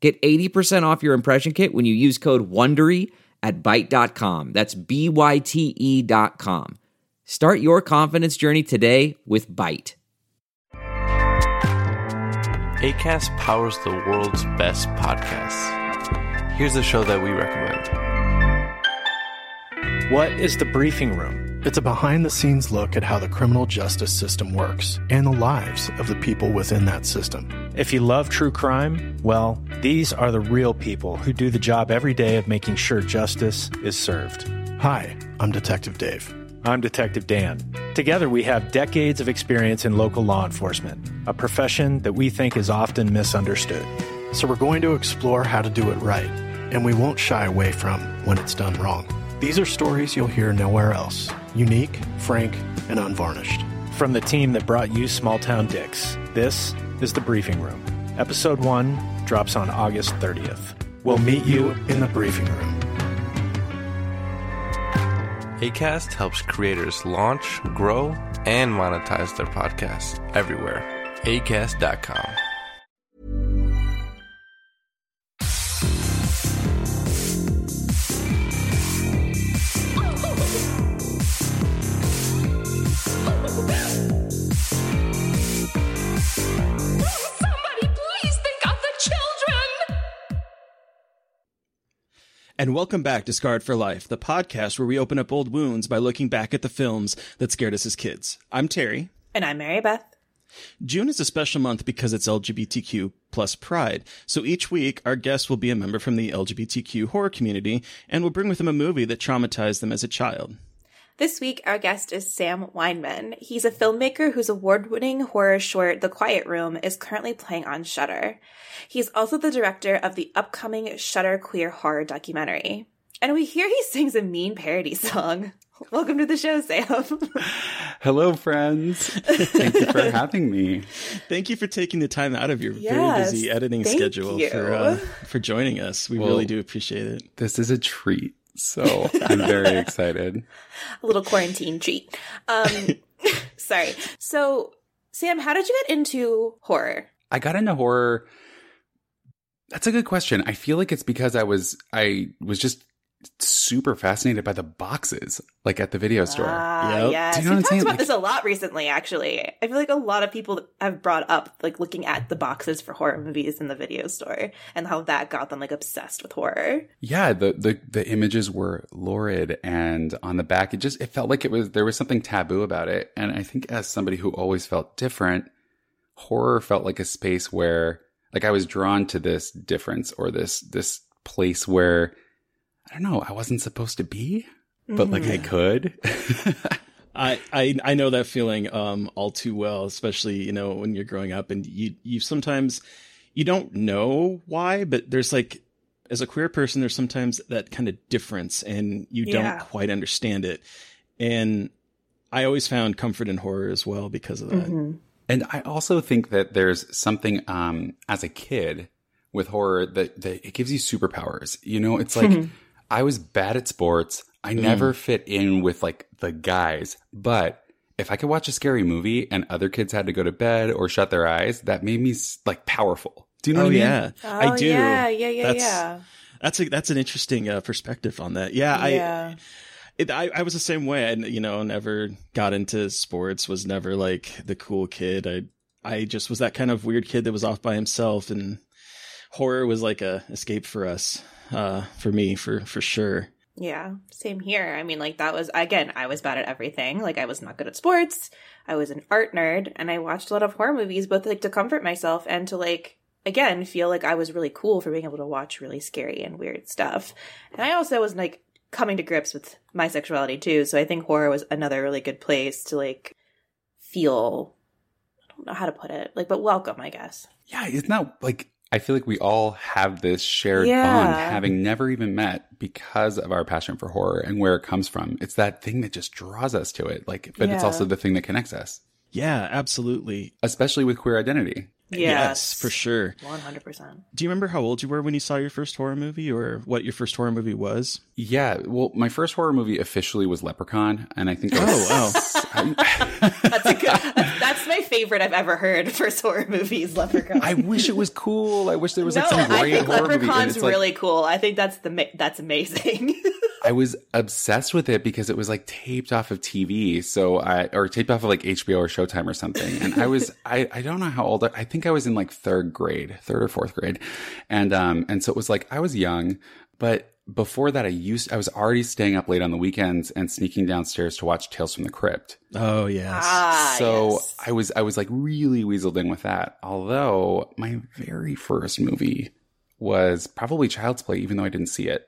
Get 80% off your impression kit when you use code WONDERY at Byte.com. That's B-Y-T-E dot com. Start your confidence journey today with Byte. ACAST powers the world's best podcasts. Here's a show that we recommend. What is the briefing room? It's a behind the scenes look at how the criminal justice system works and the lives of the people within that system. If you love true crime, well, these are the real people who do the job every day of making sure justice is served. Hi, I'm Detective Dave. I'm Detective Dan. Together, we have decades of experience in local law enforcement, a profession that we think is often misunderstood. So, we're going to explore how to do it right, and we won't shy away from when it's done wrong. These are stories you'll hear nowhere else unique, frank, and unvarnished. From the team that brought you Small Town Dicks, this is The Briefing Room. Episode 1 drops on August 30th. We'll meet you in the briefing room. ACAST helps creators launch, grow, and monetize their podcasts everywhere. ACAST.com. And welcome back to Scarred for Life, the podcast where we open up old wounds by looking back at the films that scared us as kids. I'm Terry. And I'm Mary Beth. June is a special month because it's LGBTQ plus Pride. So each week, our guest will be a member from the LGBTQ horror community and will bring with them a movie that traumatized them as a child. This week, our guest is Sam Wineman. He's a filmmaker whose award winning horror short, The Quiet Room, is currently playing on Shudder. He's also the director of the upcoming Shudder queer horror documentary. And we hear he sings a mean parody song. Welcome to the show, Sam. Hello, friends. Thank you for having me. Thank you for taking the time out of your Yes, very busy editing schedule you. for uh, for joining us. We Well- really do appreciate it. This is a treat. So I'm very excited. a little quarantine treat. Um, sorry. So, Sam, how did you get into horror? I got into horror. That's a good question. I feel like it's because I was I was just super fascinated by the boxes, like at the video store. Ah, Yep. yes. Do you know We've talked saying? about Like- this a lot recently, actually. I feel like a lot of people have brought up like looking at the boxes for horror movies in the video store and how that got them like obsessed with horror. yeah, the, the the images were lurid and on the back it just it felt like it was there was something taboo about it. And I think as somebody who always felt different, horror felt like a space where like I was drawn to this difference or this this place where I don't know, I wasn't supposed to be, but like I could. I, I I know that feeling um all too well, especially you know when you're growing up and you you sometimes you don't know why, but there's like as a queer person, there's sometimes that kind of difference, and you Yeah. don't quite understand it. And I always found comfort in horror as well because of that. Mm-hmm. And I also think that there's something um as a kid with horror that, that it gives you superpowers. You know, it's like I was bad at sports. I never fit in with like the guys, but if I could watch a scary movie and other kids had to go to bed or shut their eyes, that made me like powerful. Do you know Oh what I mean? yeah, Oh, I do. Yeah, yeah, yeah, That's- yeah. That's a, that's an interesting uh, perspective on that. Yeah, yeah. I it, I I was the same way. I you know never got into sports. Was never like the cool kid. I I just was that kind of weird kid that was off by himself, and horror was like a escape for us. Uh, for me, for for sure. Yeah, same here. I mean, like that was again, I was bad at everything. Like I was not good at sports. I was an art nerd, and I watched a lot of horror movies, both like to comfort myself and to like again feel like I was really cool for being able to watch really scary and weird stuff. And I also was like coming to grips with my sexuality too. So I think horror was another really good place to like feel. I don't know how to put it, like, but welcome, I guess. Yeah, it's not like I feel like we all have this shared Yeah. bond, having never even met because of our passion for horror and where it comes from. It's that thing that just draws us to it. Like, but it's also the thing that connects us, Yeah, absolutely. especially with queer identity. Yes, for sure. One hundred percent. Do you remember how old you were when you saw your first horror movie or what your first horror movie was? Yeah. Well, my first horror movie officially was Leprechaun. And I think, I was, Oh, I, That's a good. That's, that's my favorite I've ever heard for horror movies. Leprechaun. I wish it was cool. I wish there was no, like some I great think horror movie. Leprechaun's it's like, really cool. I think that's the ma- that's amazing. I was obsessed with it because it was like taped off of TV. So I, or taped off of like HBO or Showtime or something. And I was, I, I don't know how old, I, I think I was in like third grade, third or fourth grade. And, um, and so it was like, I was young, but before that, I used, I was already staying up late on the weekends and sneaking downstairs to watch Tales from the Crypt. oh yes. ah, so yes. I was, I was like really weaseled in with that. Although my very first movie was probably Child's Play, even though I didn't see it.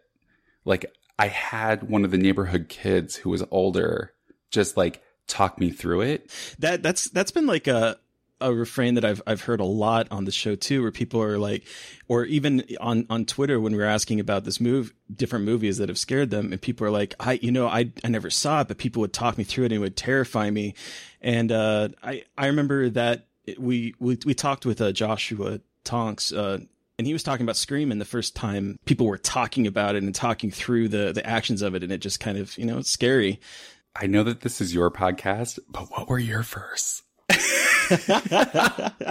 Like I had one of the neighborhood kids who was older just like talk me through it. that that's that's been like a a refrain that I've I've heard a lot on the show too, where people are like, or even on on Twitter when we were asking about this move, different movies that have scared them, and people are like, I you know I I never saw it, but people would talk me through it and it would terrify me, and uh, I I remember that we we we talked with uh, Joshua Tonks. Uh, and he was talking about Scream, and the first time people were talking about it and talking through the the actions of it, and it just kind of you know it's scary. I know that this is your podcast, but what were your first?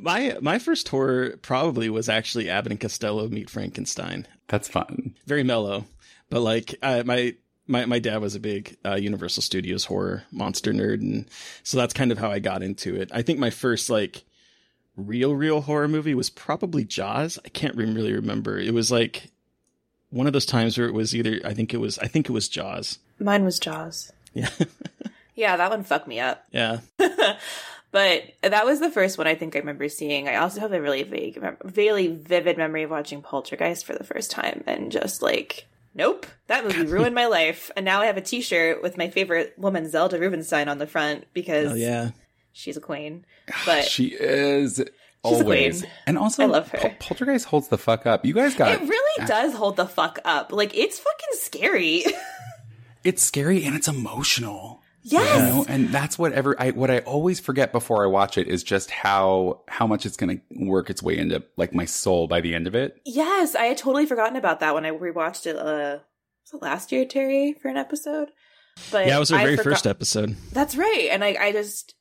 my my first horror probably was actually Abbott and Costello meet Frankenstein. That's fun. Very mellow, but like uh, my my my dad was a big uh, Universal Studios horror monster nerd, and so that's kind of how I got into it. I think my first like real real horror movie was probably Jaws. I can't rem- really remember. It was like one of those times where it was either I think it was I think it was Jaws. Mine was Jaws. Yeah, Yeah, that one fucked me up. yeah. But that was the first one I think I remember seeing. I also have a really vague, mem- really vivid memory of watching Poltergeist for the first time and just like, nope, that movie ruined my life. And now I have a T-shirt with my favorite woman, Zelda Rubinstein, on the front because Oh yeah. she's a queen. But She is a always. queen. And also, I love her. Pol- Poltergeist holds the fuck up. You guys got it really does hold the fuck up. Like it's fucking scary. it's scary and it's emotional. Yes. You know, and that's what ever I what I always forget before I watch it is just how how much it's going to work its way into like my soul by the end of it. Yes, I had totally forgotten about that when I rewatched it. Uh, was it last year, Terry, for an episode? But Yeah, it was our I very forgot- first episode. That's right, and I, I just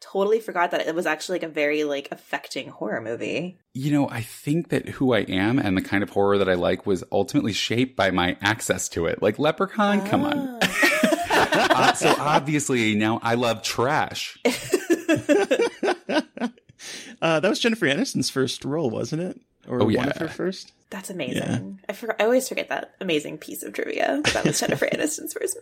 totally forgot that it was actually like a very like affecting horror movie. You know, I think that who I am and the kind of horror that I like was ultimately shaped by my access to it. Like Leprechaun, come on. Uh, so obviously now I love trash. Uh, that was Jennifer Aniston's first role, wasn't it? Or Oh, one yeah. of her first? That's amazing. I forgot. I always forget that amazing piece of trivia. That was Jennifer Aniston's first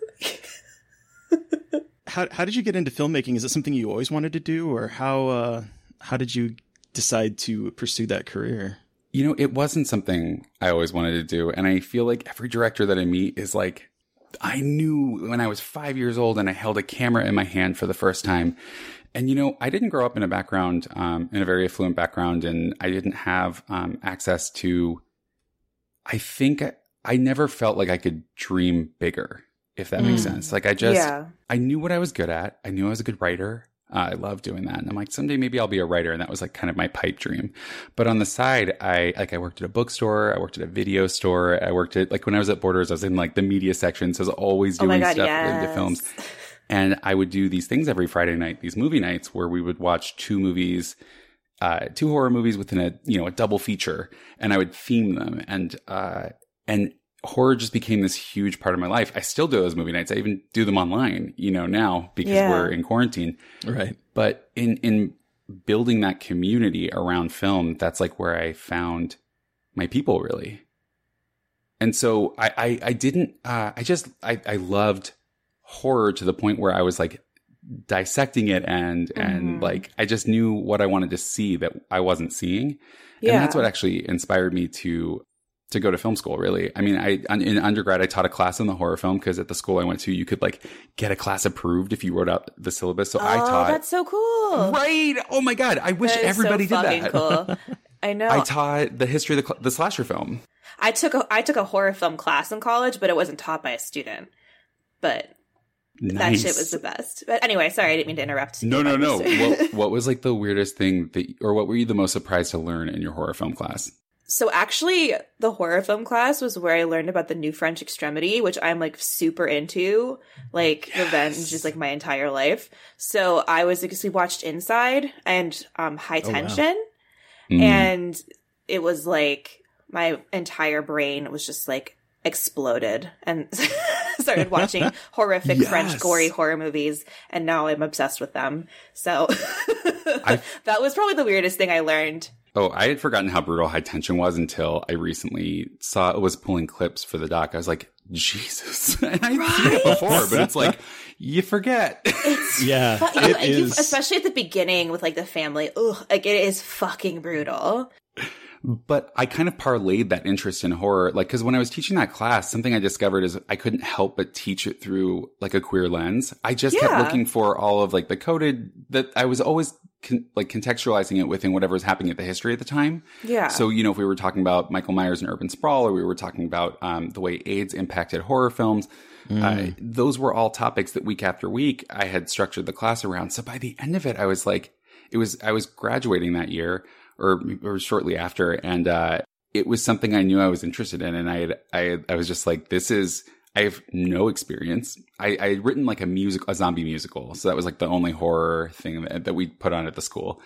movie. How how did you get into filmmaking? Is it something you always wanted to do, or how uh, how did you decide to pursue that career? You know, it wasn't something I always wanted to do. And I feel like every director that I meet is like, I knew when I was five years old and I held a camera in my hand for the first time. And, you know, I didn't grow up in a background, um, in a very affluent background, and I didn't have um, access to, I think I, I never felt like I could dream bigger, if that makes Mm. sense. Like I just, yeah. I knew what I was good at. I knew I was a good writer. Uh, I love doing that. And I'm like, someday maybe I'll be a writer. And that was like kind of my pipe dream. But on the side, I like, I worked at a bookstore. I worked at a video store. I worked at like when I was at Borders, I was in like the media section. So I was always Oh doing god, stuff yes. related to films. And I would do these things every Friday night, these movie nights where we would watch two movies, uh, two horror movies within a, you know, a double feature and I would theme them. And, uh, and horror just became this huge part of my life. I still do those movie nights. I even do them online, you know, now because Yeah. we're in quarantine. Right. But in, in building that community around film, that's like where I found my people really. And so I, I, I didn't, uh, I just, I, I loved horror to the point where I was like dissecting it and, and Mhm. like, I just knew what I wanted to see that I wasn't seeing. Yeah. And that's what actually inspired me to to go to film school really. I mean, I in undergrad I taught a class in the horror film because at the school I went to you could like get a class approved if you wrote out the syllabus. So I oh, taught that's so cool. Right. Oh my god, I wish everybody so did that. Cool. I know. I taught the history of the, the slasher film. I took a I took a horror film class in college, but it wasn't taught by a student. But Nice. that shit was the best. But anyway, sorry, I didn't mean to interrupt. no, no, no. What, what was like the weirdest thing that, or what were you the most surprised to learn in your horror film class? So actually, the horror film class was where I learned about the new French extremity, which I'm like super into. Like revenge is like my entire life. So I was because we watched Inside and um High Oh, wow. Tension, Mm. and it was like my entire brain was just like exploded and started watching horrific French gory horror movies and now I'm obsessed with them. So that was probably the weirdest thing I learned. Oh, I had forgotten how brutal high tension was until I recently saw it was pulling clips for the doc. I was like, Jesus. And I'd seen it before, but it's like, you forget. It's Yeah, fu- it you- you- is. especially at the beginning with like the family. Ugh, like it is fucking brutal. But I kind of parlayed that interest in horror. Like, cause when I was teaching that class, something I discovered is I couldn't help but teach it through like a queer lens. I just kept looking for all of like the coded that I was always con- like contextualizing it within whatever was happening at the history at the time. Yeah. So, you know, if we were talking about Michael Myers and urban sprawl, or we were talking about um, the way AIDS impacted horror films, uh, those were all topics that week after week I had structured the class around. So by the end of it, I was like, it was, I was graduating that year or, or shortly after. And, uh, it was something I knew I was interested in. And I had, I, had- I was just like, this is, I have no experience. I, I had written like a music, a zombie musical. So that was like the only horror thing that, that we put on at the school.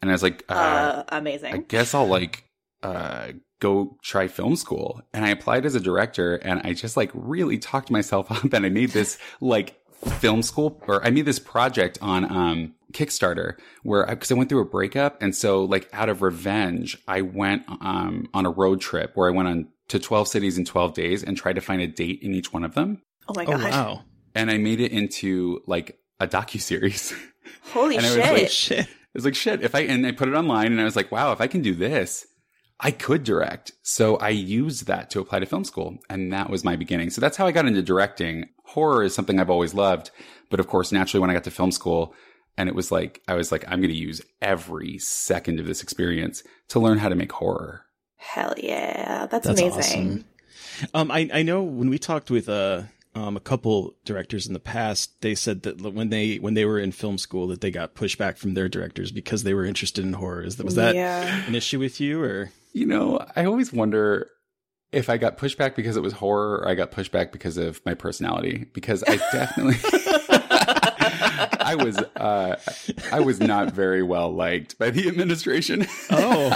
And I was like, uh, I amazing. guess I'll like uh go try film school. And I applied as a director and I just like really talked myself up and I made this like film school or I made this project on um Kickstarter where because I went through a breakup and so like out of revenge I went um on a road trip where I went on to 12 cities in 12 days and tried to find a date in each one of them oh my oh wow, and I made it into like a docu series. Holy And I was like, shit. It's like shit. If I and I put it online, and I was like, wow, if I can do this, I could direct. So I used that to apply to film school, and that was my beginning. So that's how I got into directing. Horror is something I've always loved, but of course, naturally, when I got to film school, and it was like I was like, I'm going to use every second of this experience to learn how to make horror. Hell yeah. That's, That's amazing. awesome. Um, I I know when we talked with uh um a couple directors in the past, they said that when they when they were in film school that they got pushback from their directors because they were interested in horror. Is that was that Yeah. an issue with you or? You know, I always wonder if I got pushback because it was horror, or I got pushback because of my personality. Because I definitely. I was uh, I was not very well liked by the administration. Oh,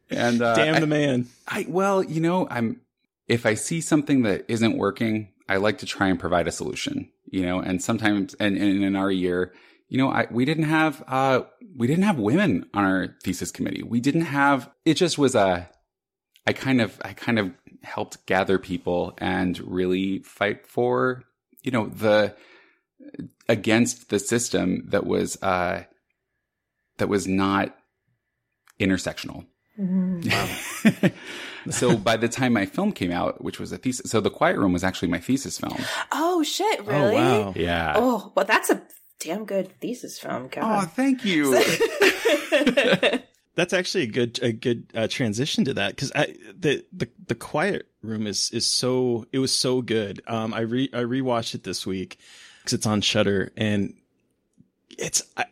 and uh, damn the man. I well, you know, I'm if I see something that isn't working, I like to try and provide a solution. You know, and sometimes, and, and in our year, you know, I we didn't have uh we didn't have women on our thesis committee. We didn't have. It just was a. I kind of I kind of helped gather people and really fight for you know the against the system that was uh that was not intersectional. Mm. so by the time my film came out, which was a thesis, so the Quiet Room was actually my thesis film. Oh shit, really? Oh wow. Yeah. Oh, well that's a damn good thesis film. Oh, God. thank you. That's actually a good a good uh, transition to that because I the the the quiet room is is so it was so good. Um, I re I rewatched it this week because it's on Shudder and it's I.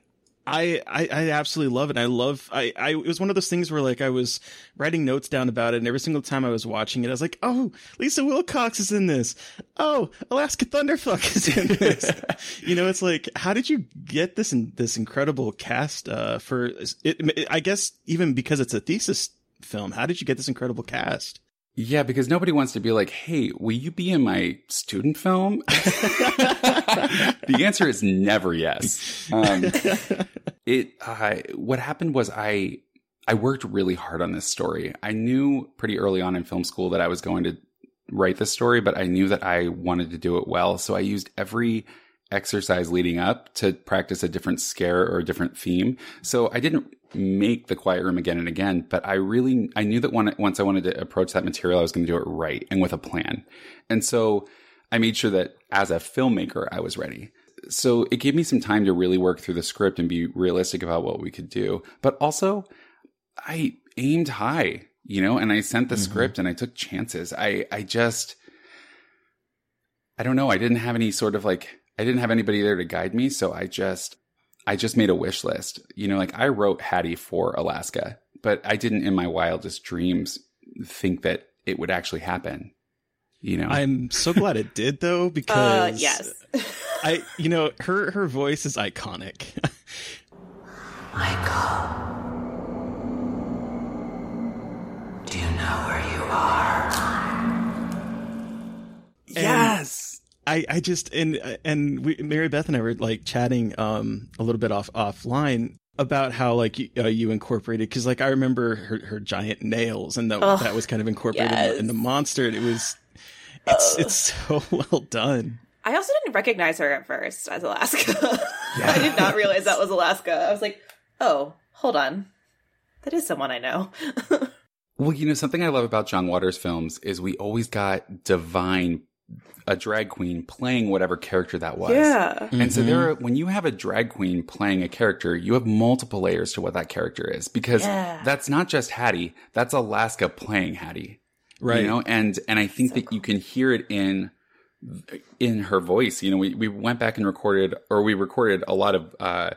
I, I I absolutely love it. I love I, I it was one of those things where like I was writing notes down about it and every single time I was watching it I was like, "Oh, Lisa Wilcox is in this. Oh, Alaska Thunderfuck is in this." you know, it's like how did you get this in, this incredible cast uh for it, it I guess even because it's a thesis film, how did you get this incredible cast? yeah, because nobody wants to be like, "Hey, will you be in my student film?" the answer is never yes. Um, it uh, what happened was I I worked really hard on this story. I knew pretty early on in film school that I was going to write this story, but I knew that I wanted to do it well. So I used every exercise leading up to practice a different scare or a different theme. So I didn't make the quiet room again and again, but I really I knew that one, once I wanted to approach that material, I was going to do it right and with a plan. And so I made sure that as a filmmaker, I was ready. so it gave me some time to really work through the script and be realistic about what we could do. But also, I aimed high, you know, and I sent the mm-hmm. script and I took chances. I I just I don't know, I didn't have any sort of like I didn't have anybody there to guide me, so I just I just made a wish list. You know, like I wrote Hattie for Alaska, but I didn't in my wildest dreams think that it would actually happen. You know. I'm so glad it did though Uh, because yes. I you know her her voice is iconic. Michael do you know where you are? yes. I, I just and and we, Mary Beth and I were like chatting um a little bit off offline about how like you, uh, you incorporated because like I remember her, her giant nails and the, Ugh, that was kind of incorporated yes. in the monster and it was it's uh, it's so well done. I also didn't recognize her at first as Alaska. I did not realize that was Alaska. I was like, oh, hold on. That is someone I know. Well, you know, something I love about John Waters films is we always got divine, a drag queen playing whatever character that was. yeah. And so there mm-hmm. are, when you have a drag queen playing a character, you have multiple layers to what that character is because Yeah. that's not just Hattie, that's Alaska playing Hattie. Right. You know, and and I think So that you can hear it in in her voice. You know, we we went back and recorded or we recorded a lot of uh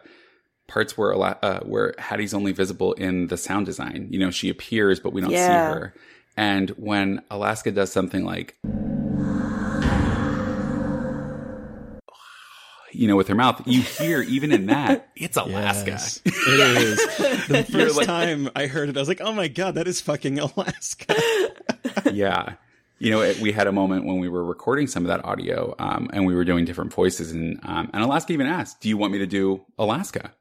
parts where a lot, uh, where Hattie's only visible in the sound design. You know, she appears but we don't Yeah. see her. And when Alaska does something like you know, with her mouth, you hear even in that, it's Alaska. Yes, it is. The first like- time I heard it, I was like, "Oh my god, that is fucking Alaska!" yeah. You know, it, we had a moment when we were recording some of that audio, um, and we were doing different voices, and um, and Alaska even asked, "Do you want me to do Alaska?"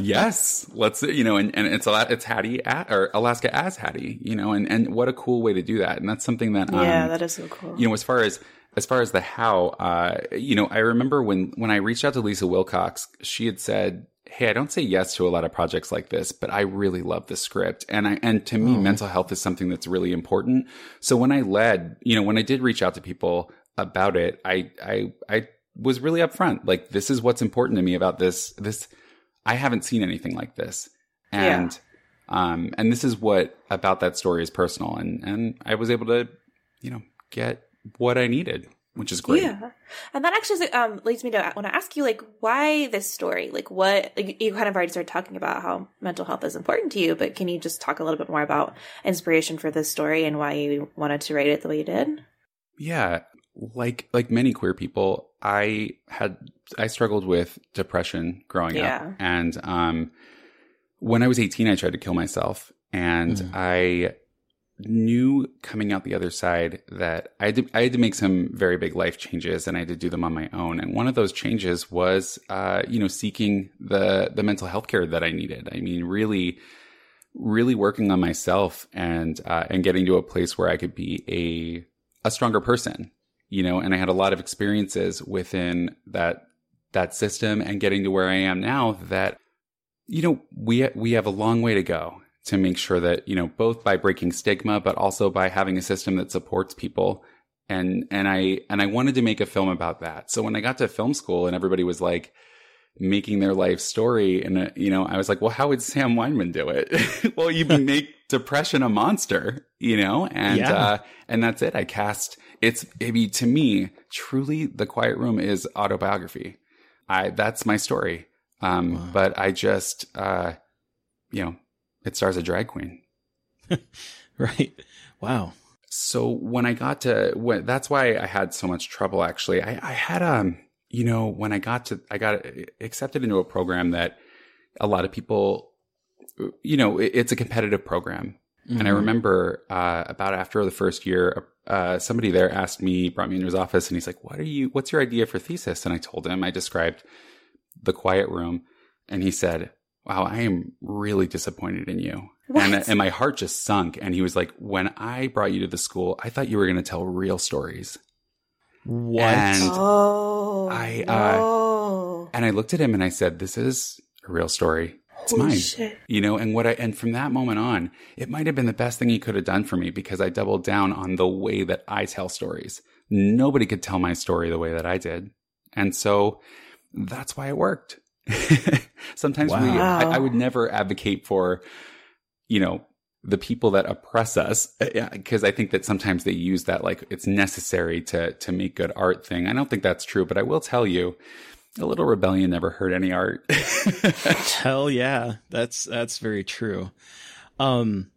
yes, let's. You know, and, and it's a lot it's Hattie at, or Alaska as Hattie. You know, and and what a cool way to do that, and that's something that um, Yeah, that is so cool. you know, as far as as far as the how, uh, you know, I remember when when I reached out to Lisa Wilcox, she had said, "Hey, I don't say yes to a lot of projects like this, but I really love the script, and I and to me, mental health is something that's really important. So when I led, you know, when I did reach out to people about it, I I I was really upfront, like this is what's important to me about this. This I haven't seen anything like this, and um, and this is what about that story is personal, and and I was able to, you know, get what I needed, which is great. Yeah, and that actually um leads me to want to ask you like why this story? Like what like, you kind of already started talking about how mental health is important to you, but can you just talk a little bit more about inspiration for this story and why you wanted to write it the way you did? Yeah, like like many queer people, I had I struggled with depression growing Yeah. up, and um, when I was eighteen, I tried to kill myself, and I knew coming out the other side that I had to, I had to make some very big life changes, and I had to do them on my own. And one of those changes was, uh, you know, seeking the the mental health care that I needed. I mean, really really working on myself and uh, and getting to a place where I could be a a stronger person, you know. And I had a lot of experiences within that that system and getting to where I am now. That you know we we have a long way to go to make sure that you know both by breaking stigma, but also by having a system that supports people. And and I and I wanted to make a film about that. So when I got to film school and everybody was like making their life story. And, uh, you know, I was like, well, how would Sam Wineman do it? well, you make depression a monster, you know? And, Yeah. uh, and that's it. I cast it's, maybe to me, truly the quiet room is autobiography. I, that's my story. Um, but I just, uh, you know, it stars a drag queen. right? Wow. So when I got to when that's why I had so much trouble actually. I, I had um you know when I got to I got accepted into a program that a lot of people you know it- it's a competitive program. And I remember uh, about after the first year, uh, somebody there asked me, brought me into his office, and he's like, "What are you? What's your idea for thesis?" And I told him I described the quiet room, and he said, "Wow, I am really disappointed in you." And What? and my heart just sunk. And he was like, "When I brought you to the school, I thought you were going to tell real stories." What? And Oh, I, uh, no. and I looked at him and I said, "This is a real story. It's Holy mine." shit. you know and what i and from that moment on it might have been the best thing he could have done for me because i doubled down on the way that i tell stories nobody could tell my story the way that i did And so that's why it worked. Sometimes we, I, I would never advocate for, you know, the people that oppress us because I think that sometimes they use that like it's necessary to to make good art thing. I don't think that's true, but I will tell you, a little rebellion never hurt any art. Hell yeah, that's that's very true. Um,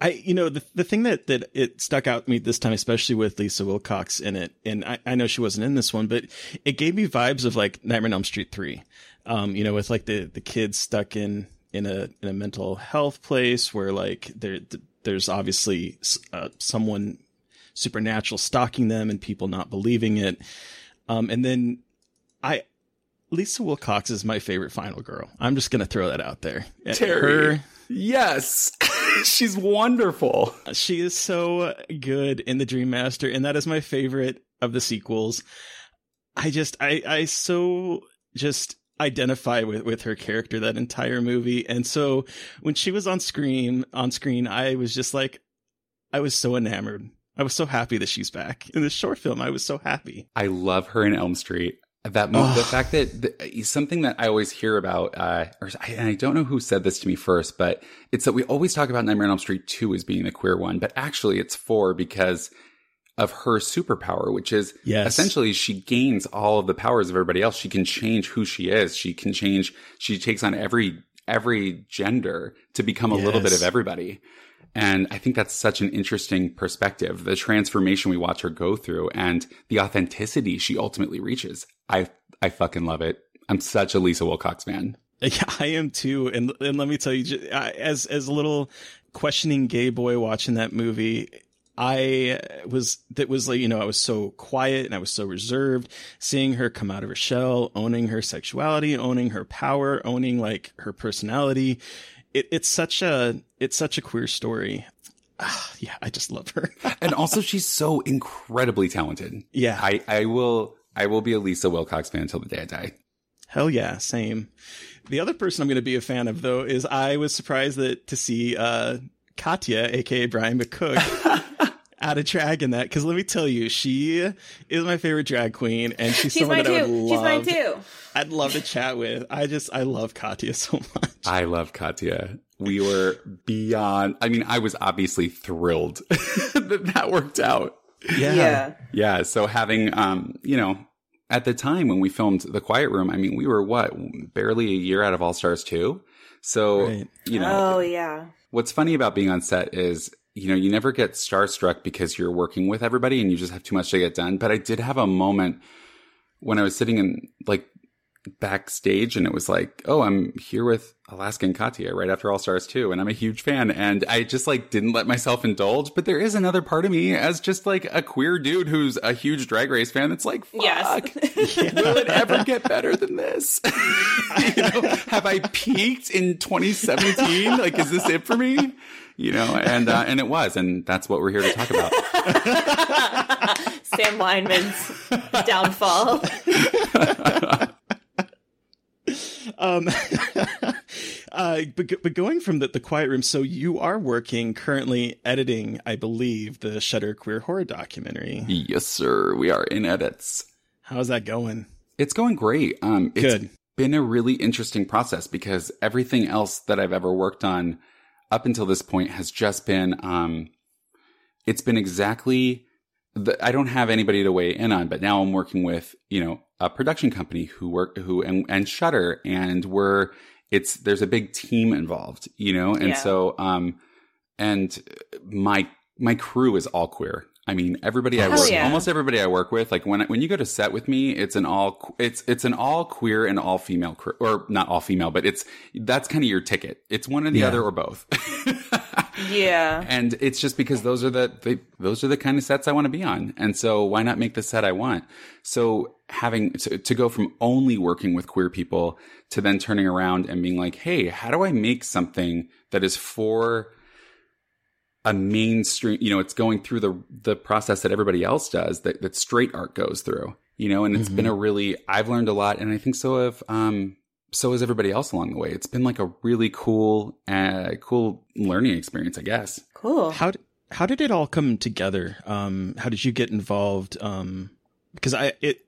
I you know the the thing that that it stuck out to me this time, especially with Lisa Wilcox in it, and I, I know she wasn't in this one, but it gave me vibes of like Nightmare on Elm Street three. Um, you know, with like the the kids stuck in in a in a mental health place where like there there's obviously uh, someone supernatural stalking them and people not believing it. Um, and then I Lisa Wilcox is my favorite final girl. I'm just gonna throw that out there. Terry. Her- yes, she's wonderful. she is so good in the Dream Master, and that is my favorite of the sequels. I just, I, I so just identify with with her character that entire movie, and so when she was on screen, on screen, I was just like, I was so enamored. I was so happy that she's back in this short film. I was so happy. I love her in Elm Street. That mo- the fact that the, something that I always hear about, uh, or I, and I don't know who said this to me first, but it's that we always talk about Nightmare on Elm Street two as being the queer one, but actually it's four because of her superpower, which is Yes. essentially she gains all of the powers of everybody else. She can change who she is. She can change. She takes on every every gender to become a little bit of everybody. And I think that's such an interesting perspective. The transformation we watch her go through and the authenticity she ultimately reaches. I I fucking love it. I'm such a Lisa Wilcox fan. Yeah, I am too. And and let me tell you, as as a little questioning gay boy watching that movie, I was that was like you know I was so quiet and I was so reserved. Seeing her come out of her shell, owning her sexuality, owning her power, owning like her personality. It, it's such a it's such a queer story. Ah, yeah, I just love her. And also she's so incredibly talented. yeah, I, I will I will be a Lisa Wilcox fan until the day I die. Hell yeah, same. The other person I'm going to be a fan of though is I was surprised that to see uh, Katya, aka Brian McCook, add a drag in that because let me tell you, she is my favorite drag queen, and she's, She's someone mine that I would too. love. She's mine too. I'd love to chat with. I just I love Katya so much. I love Katya. We were beyond I mean, I was obviously thrilled that that worked out. Yeah. Yeah. So having, um, you know, at the time when we filmed The Quiet Room, I mean, we were what, barely a year out of All Stars 2. So, Right. you know, Oh yeah. what's funny about being on set is, you know, you never get starstruck because you're working with everybody and you just have too much to get done. But I did have a moment when I was sitting in like backstage and it was like, oh, I'm here with Alaska and Katya right after All Stars 2 and I'm a huge fan and I just like didn't let myself indulge, but there is another part of me as just like a queer dude who's a huge drag race fan that's like, fuck, Yes. will it ever get better than this? you know, have I peaked in 2017? Like, is this it for me? You know, and, uh, and it was, and that's what we're here to talk about. Sam Wineman's downfall. Um, uh, but but going from the the quiet room, so you are working currently editing, I believe, the Shudder queer horror documentary. Yes, sir. We are in edits. How's that going? It's going great. Um, it's Good. been a really interesting process because everything else that I've ever worked on up until this point has just been, um, it's been exactly, the, I don't have anybody to weigh in on, but now I'm working with, you know, a production company who work, who, and, and Shudder and we're, it's, there's a big team involved, you know? And Yeah. so, um, and my, my crew is all queer. I mean, everybody I Hell work, yeah. almost everybody I work with, like when when you go to set with me, it's an all it's it's an all queer and all female crew, or not all female, but it's that's kind of your ticket. It's one or the Yeah. other or both. Yeah. and it's just because those are the they, those are the kind of sets I want to be on, and so why not make the set I want? So having to, to go from only working with queer people to then turning around and being like, hey, how do I make something that is for a mainstream, you know, it's going through the the process that everybody else does that, that straight art goes through, you know, and it's been a really I've learned a lot and I think so have um so has everybody else along the way. It's been like a really cool uh cool learning experience, I guess. Cool. How d- how did it all come together? Um, how did you get involved? Um, because I it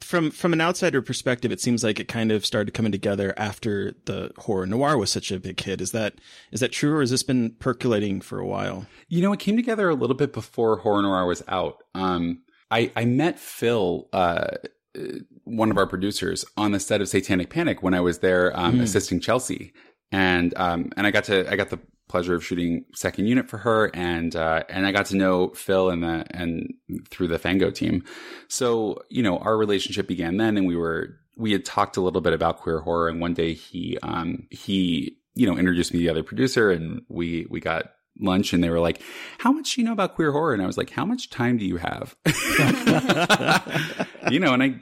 from from an outsider perspective, it seems like it kind of started coming together after the horror noir was such a big hit. Is that is that true, or has this been percolating for a while? You know, it came together a little bit before horror noir was out. Um, I I met Phil, uh, one of our producers, on the set of Satanic Panic when I was there um, assisting Chelsea, and um, and I got to I got the pleasure of shooting second unit for her, and uh, and I got to know Phil and the and through the Fango team. So you know, our relationship began then, and we were we had talked a little bit about queer horror, and one day he um he you know introduced me to the other producer, and we we got lunch and they were like how much do you know about queer horror? And i was like how much time do you have? You know and i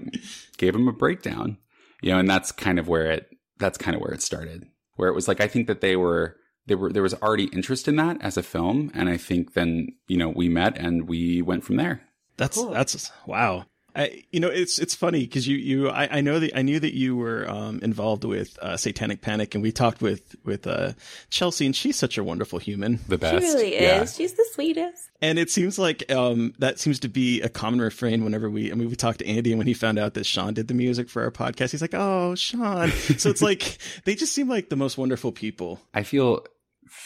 gave him a breakdown you know and that's kind of where it that's kind of where it started where it was like i think that they were there were there was already interest in that as a film and i think then you know we met and we went from there. That's that's wow. I, you know, it's it's funny because you you I, I know that I knew that you were um, involved with uh, Satanic Panic, and we talked with with uh, Chelsea, and she's such a wonderful human. the She best really Yeah. is. She's the sweetest. And it seems like um, that seems to be a common refrain whenever we, I mean, we talked to Andy, and when he found out that Sean did the music for our podcast, he's like, "Oh, Sean!" So it's like they just seem like the most wonderful people. I feel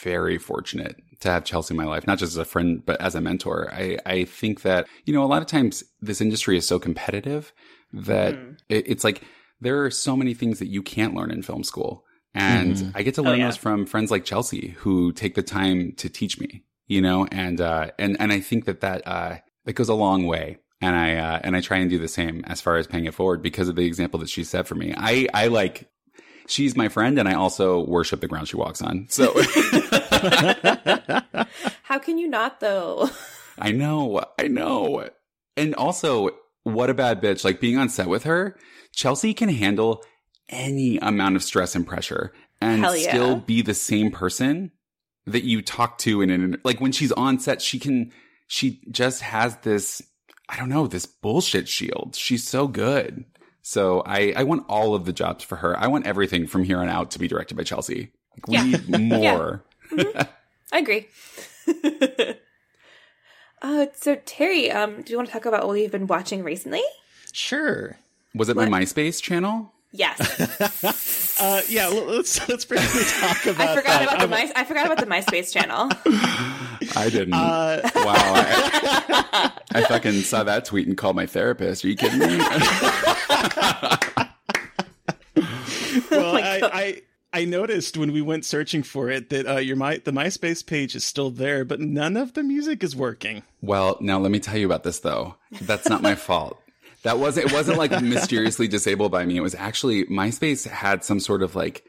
very fortunate to have Chelsea in my life, not just as a friend, but as a mentor. I, I think that, you know, a lot of times this industry is so competitive that it, it's like there are so many things that you can't learn in film school. And I get to learn yeah. those from friends like Chelsea who take the time to teach me, you know, and, uh, and, and I think that that, uh, that goes a long way. And I, uh, and I try and do the same as far as paying it forward because of the example that she set for me. I, I like, she's my friend and I also worship the ground she walks on. So How can you not though? I know, I know. And also, what a bad bitch. Like being on set with her, Chelsea can handle any amount of stress and pressure and yeah. still be the same person that you talk to in an like when she's on set, she can she just has this I don't know, this bullshit shield. She's so good. So I I want all of the jobs for her. I want everything from here on out to be directed by Chelsea. Like, we Yeah. need more. I agree. uh, so Terry, um, do you want to talk about what we've been watching recently? Sure. Was it my MySpace channel? Yes, Uh, yeah. l- Let's let's briefly talk about. I forgot that. about the My I forgot about the MySpace channel. I didn't. Uh, wow. I, I fucking saw that tweet and called my therapist. Are you kidding me? well, my I, I I noticed when we went searching for it that uh, your my the MySpace page is still there, but none of the music is working. well, now let me tell you about this though. That's not my fault. That wasn't, it wasn't like mysteriously disabled by me. It was actually MySpace had some sort of like,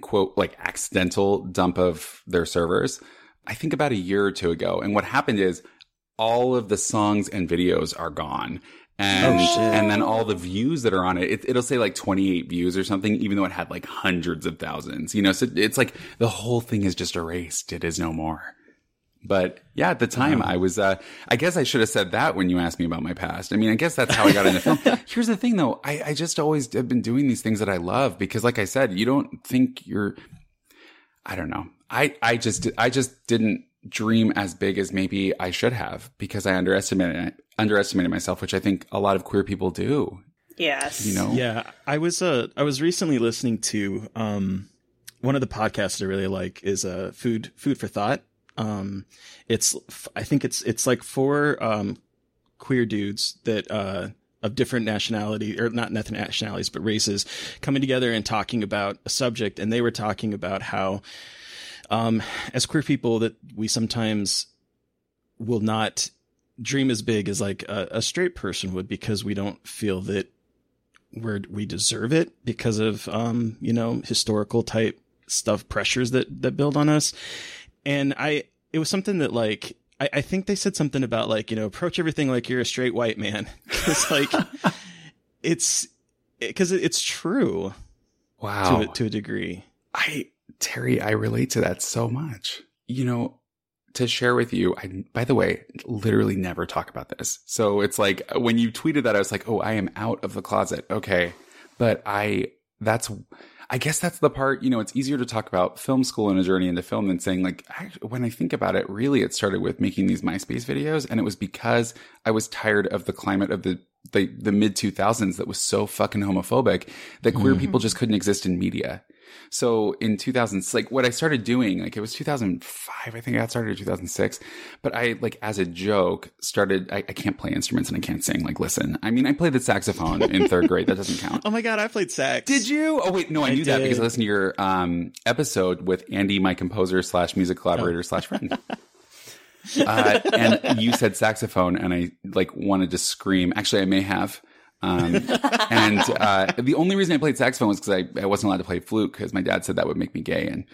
quote, like accidental dump of their servers. I think about a year or two ago. And what happened is all of the songs and videos are gone. And, and then all the views that are on it, it, it'll say like 28 views or something, even though it had like hundreds of thousands, you know, so it's like the whole thing is just erased. It is no more. But yeah, at the time I was, uh, I guess I should have said that when you asked me about my past. I mean, I guess that's how I got into film. Here's the thing though. I, I just always have been doing these things that I love because like I said, you don't think you're, I don't know. I, I just, I just didn't dream as big as maybe I should have because I underestimated, underestimated myself, which I think a lot of queer people do, Yes, you know? Yeah, I was uh I was recently listening to um one of the podcasts I really like is uh food food for thought. Um, it's I think it's it's like four um queer dudes that uh of different nationality or not not nationalities but races coming together and talking about a subject and they were talking about how um as queer people that we sometimes will not dream as big as like a, a straight person would because we don't feel that we're we deserve it because of um you know historical type stuff pressures that that build on us. And i it was something that like i, I think they said something about like you know approach everything like you're a straight white man. Because like it's because it's true Wow. to to a degree. I Terry, I relate to that so much. You know, to share with you, I by the way, literally never talk about this. So it's like uh, when you tweeted that I was like, "Oh, I am out of the closet." Okay. But I that's I guess that's the part, you know, it's easier to talk about film school and a journey into film than saying like act- when I think about it, really it started with making these MySpace videos and it was because I was tired of the climate of the the the mid 2000s that was so fucking homophobic that queer mm-hmm. people just couldn't exist in media. So in 2000s, like what I started doing, like it was 2005, I think I started in 2006, but I like as a joke started, I, I can't play instruments and I can't sing. Like, listen, I mean, I played the saxophone in third grade. That doesn't count. Oh my god, I played sax. Did you? Oh wait, no, I, I knew that because I listened to your um, episode with Andy, my composer slash music collaborator slash friend. uh, and you said saxophone, and I like wanted to scream. Actually, I may have. Um, and uh, the only reason I played saxophone was because I, I wasn't allowed to play flute because my dad said that would make me gay, and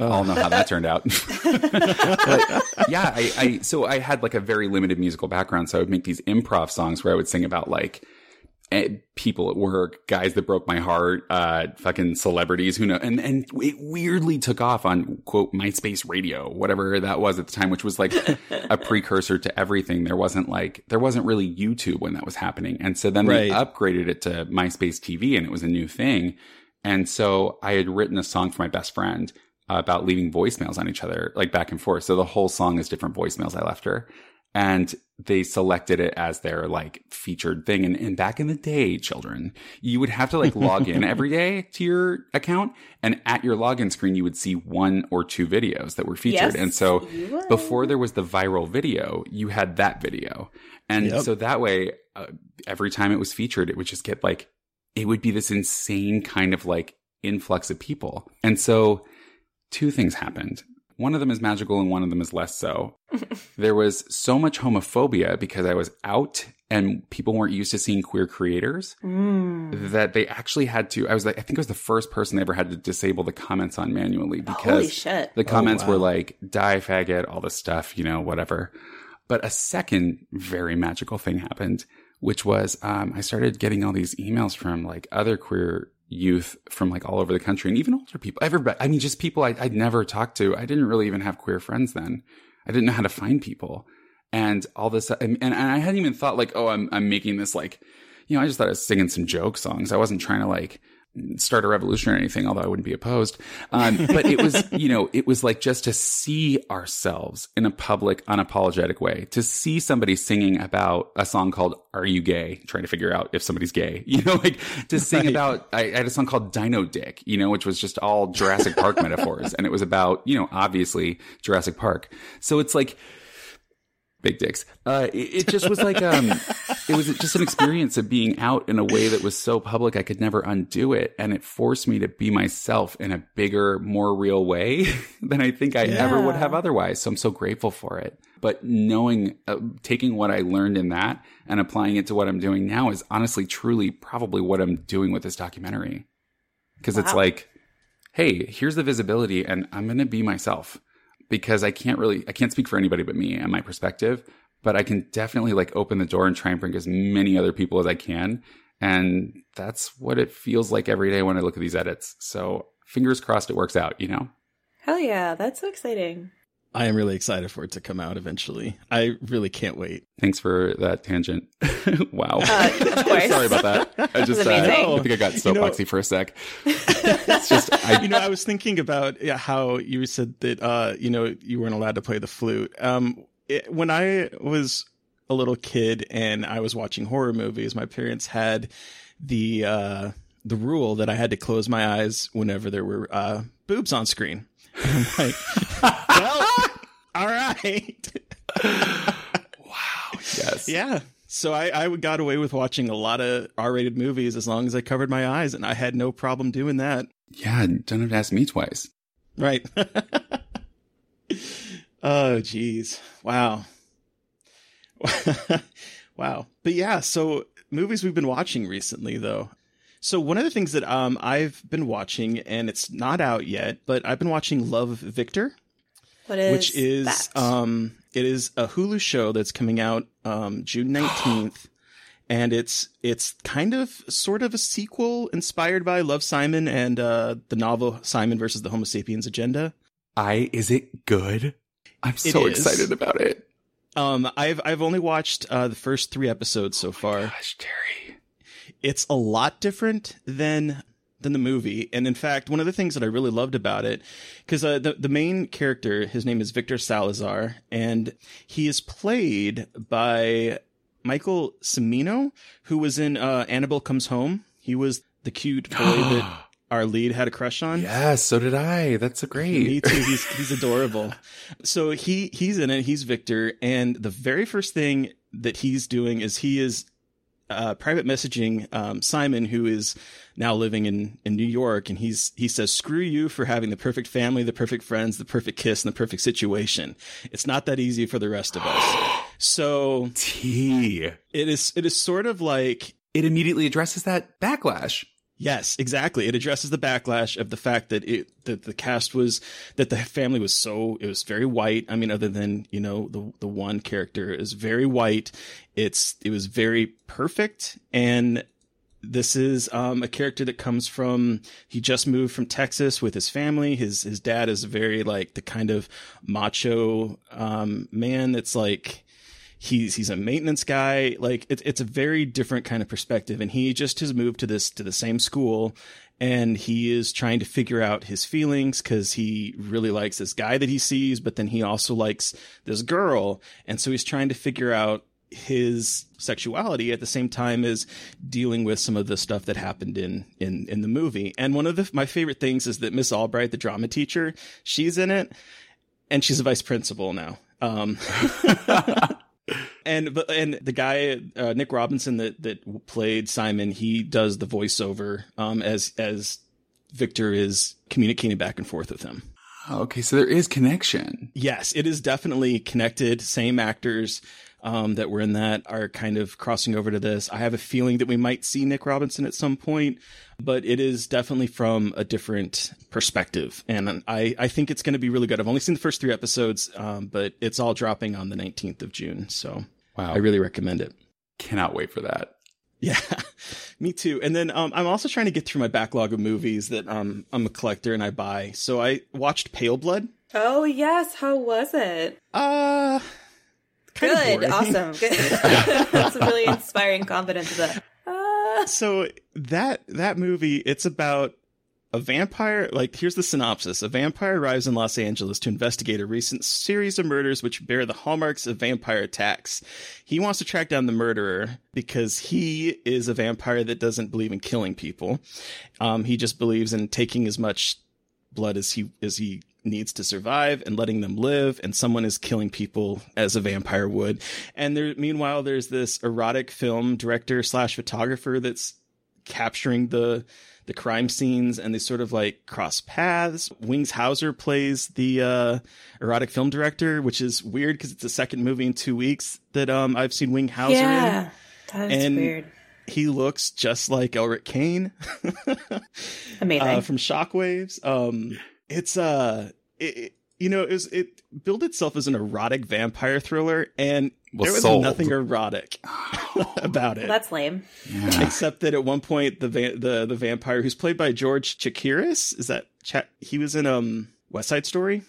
we all know how that turned out. but yeah, I, I so I had like a very limited musical background, so I would make these improv songs where I would sing about like people at work, guys that broke my heart, uh, fucking celebrities who know, and, and it weirdly took off on quote MySpace radio, whatever that was at the time, which was like a precursor to everything. There wasn't like, there wasn't really YouTube when that was happening. And so then they upgraded it to MySpace TV and it was a new thing. And so I had written a song for my best friend about leaving voicemails on each other, like back and forth. So the whole song is different voicemails I left her. And they selected it as their like featured thing. And, and back in the day, children, you would have to like log in every day to your account. And at your login screen, you would see one or two videos that were featured. Yes, and so before there was the viral video, you had that video. And Yep. so that way, uh, every time it was featured, it would just get like, it would be this insane kind of like influx of people. And so two things happened. One of them is magical and one of them is less so. there was so much homophobia because I was out and people weren't used to seeing queer creators Mm. that they actually had to. I was like, I think I was the first person they ever had to disable the comments on manually Holy because shit. the comments wow. were like, die faggot, all this stuff, you know, whatever. But a second very magical thing happened, which was um, I started getting all these emails from like other queer youth from like all over the country and even older people. Everybody, I mean, just people I, I'd never talked to. I didn't really even have queer friends then. I didn't know how to find people. And all this, and, and I hadn't even thought like, oh, I'm, I'm making this like, you know, I just thought I was singing some joke songs. I wasn't trying to like start a revolution or anything, although I wouldn't be opposed. Um, but it was, you know, it was like just to see ourselves in a public, unapologetic way, to see somebody singing about a song called Are You Gay? Trying to figure out if somebody's gay, you know, like to sing Right. about, I, I had a song called Dino Dick, you know, which was just all Jurassic Park metaphors. And it was about, you know, obviously Jurassic Park. So it's like, big dicks. Uh, it, it just was like, um, it was just an experience of being out in a way that was so public I could never undo it. And it forced me to be myself in a bigger, more real way than I think I ever would have otherwise. So I'm so grateful for it. But knowing, uh, taking what I learned in that and applying it to what I'm doing now is honestly, truly, probably what I'm doing with this documentary. Cause it's like, hey, here's the visibility and I'm going to be myself because I can't really, I can't speak for anybody but me and my perspective, but I can definitely like open the door and try and bring as many other people as I can. And that's what it feels like every day when I look at these edits. So fingers crossed it works out, you know? Hell yeah, that's so exciting. I am really excited for it to come out eventually. I really can't wait. Thanks for that tangent. wow. Uh, of course. Sorry about that. I just, uh. I think I got You know- soapboxy for a sec. it's just, I, you know, I was thinking about yeah, how you said that uh, you know you weren't allowed to play the flute. Um, it, when I was a little kid and I was watching horror movies, my parents had the uh, the rule that I had to close my eyes whenever there were uh, boobs on screen. I'm like, well, all right, wow. yes. yeah. So I, I got away with watching a lot of R-rated movies as long as I covered my eyes, and I had no problem doing that. Yeah. Don't have to ask me twice. Right. oh, geez. Wow. wow. But yeah, so movies we've been watching recently, though. So one of the things that um I've been watching, and it's not out yet, but I've been watching Love Victor, What is which is that? um it is a Hulu show that's coming out um June nineteenth. And it's it's kind of sort of a sequel inspired by Love Simon and uh, the novel Simon versus the Homo sapiens agenda. I, is it good? I'm so excited about it. Um, I've I've only watched uh, the first three episodes so far. Gosh, Terry. It's a lot different than than the movie, and in fact, one of the things that I really loved about it, because uh, the the main character, his name is Victor Salazar, and he is played by Michael Cimino, who was in uh, Annabelle Comes Home. He was the cute boy that our lead had a crush on. Yes, so did I. That's so great. Me too. He's he's adorable. So he he's in it. He's Victor, and the very first thing that he's doing is he is uh, private messaging um, Simon, who is now living in in New York, and he's he says, "Screw you for having the perfect family, the perfect friends, the perfect kiss, and the perfect situation. It's not that easy for the rest of us." So T. it is it is sort of like It immediately addresses that backlash. Yes, exactly. It addresses the backlash of the fact that it that the cast was that the family was so it was very white. I mean, other than you know the the one character is very white. It's it was very perfect, and this is um, a character that comes from he just moved from Texas with his family. His his dad is very like the kind of macho um, man that's like he's he's a maintenance guy. Like it's it's a very different kind of perspective. And he just has moved to this to the same school and he is trying to figure out his feelings cuz he really likes this guy that he sees but then he also likes this girl. And so he's trying to figure out his sexuality at the same time as dealing with some of the stuff that happened in in in the movie. And one of the my favorite things is that Miss Albright the drama teacher she's in it and she's a vice principal now. Um and but and the guy uh, Nick Robinson that that played Simon, he does the voiceover um, as as Victor is communicating back and forth with him. Okay, so there is connection. Yes, it is definitely connected. Same actors um, that were in that are kind of crossing over to this. I have a feeling that we might see Nick Robinson at some point, but it is definitely from a different perspective, and I I think it's going to be really good. I've only seen the first three episodes, um, but it's all dropping on the nineteenth of June, so Wow. I really recommend it. cannot wait for that. Yeah, me too. And then um, I'm also trying to get through my backlog of movies that um, I'm a collector and I buy. So I watched Pale Blood. Oh yes, how was it? Uh, kind of Good, boring. awesome. Good. That's a really inspiring confidence. That uh, So that that movie, it's about a vampire. Like here's the synopsis: A vampire arrives in Los Angeles to investigate a recent series of murders which bear the hallmarks of vampire attacks. He wants to track down the murderer because he is a vampire that doesn't believe in killing people. Um, he just believes in taking as much blood as he as he needs to survive and letting them live and someone is killing people as a vampire would and there meanwhile there's this erotic film director slash photographer that's capturing the the crime scenes and they sort of like cross paths wings hauser plays the uh erotic film director which is weird because it's the second movie in two weeks that um i've seen wing hauser in yeah, is And- weird. he looks just like elric kane Amazing. uh, from Shockwaves. Um, it's uh, it, it- you know, it was it billed itself as an erotic vampire thriller, and Well, there was sold. nothing erotic about it, That's lame. Yeah. except that at one point the va- the the vampire who's played by George Chakiris is that Ch- he was in um West Side Story.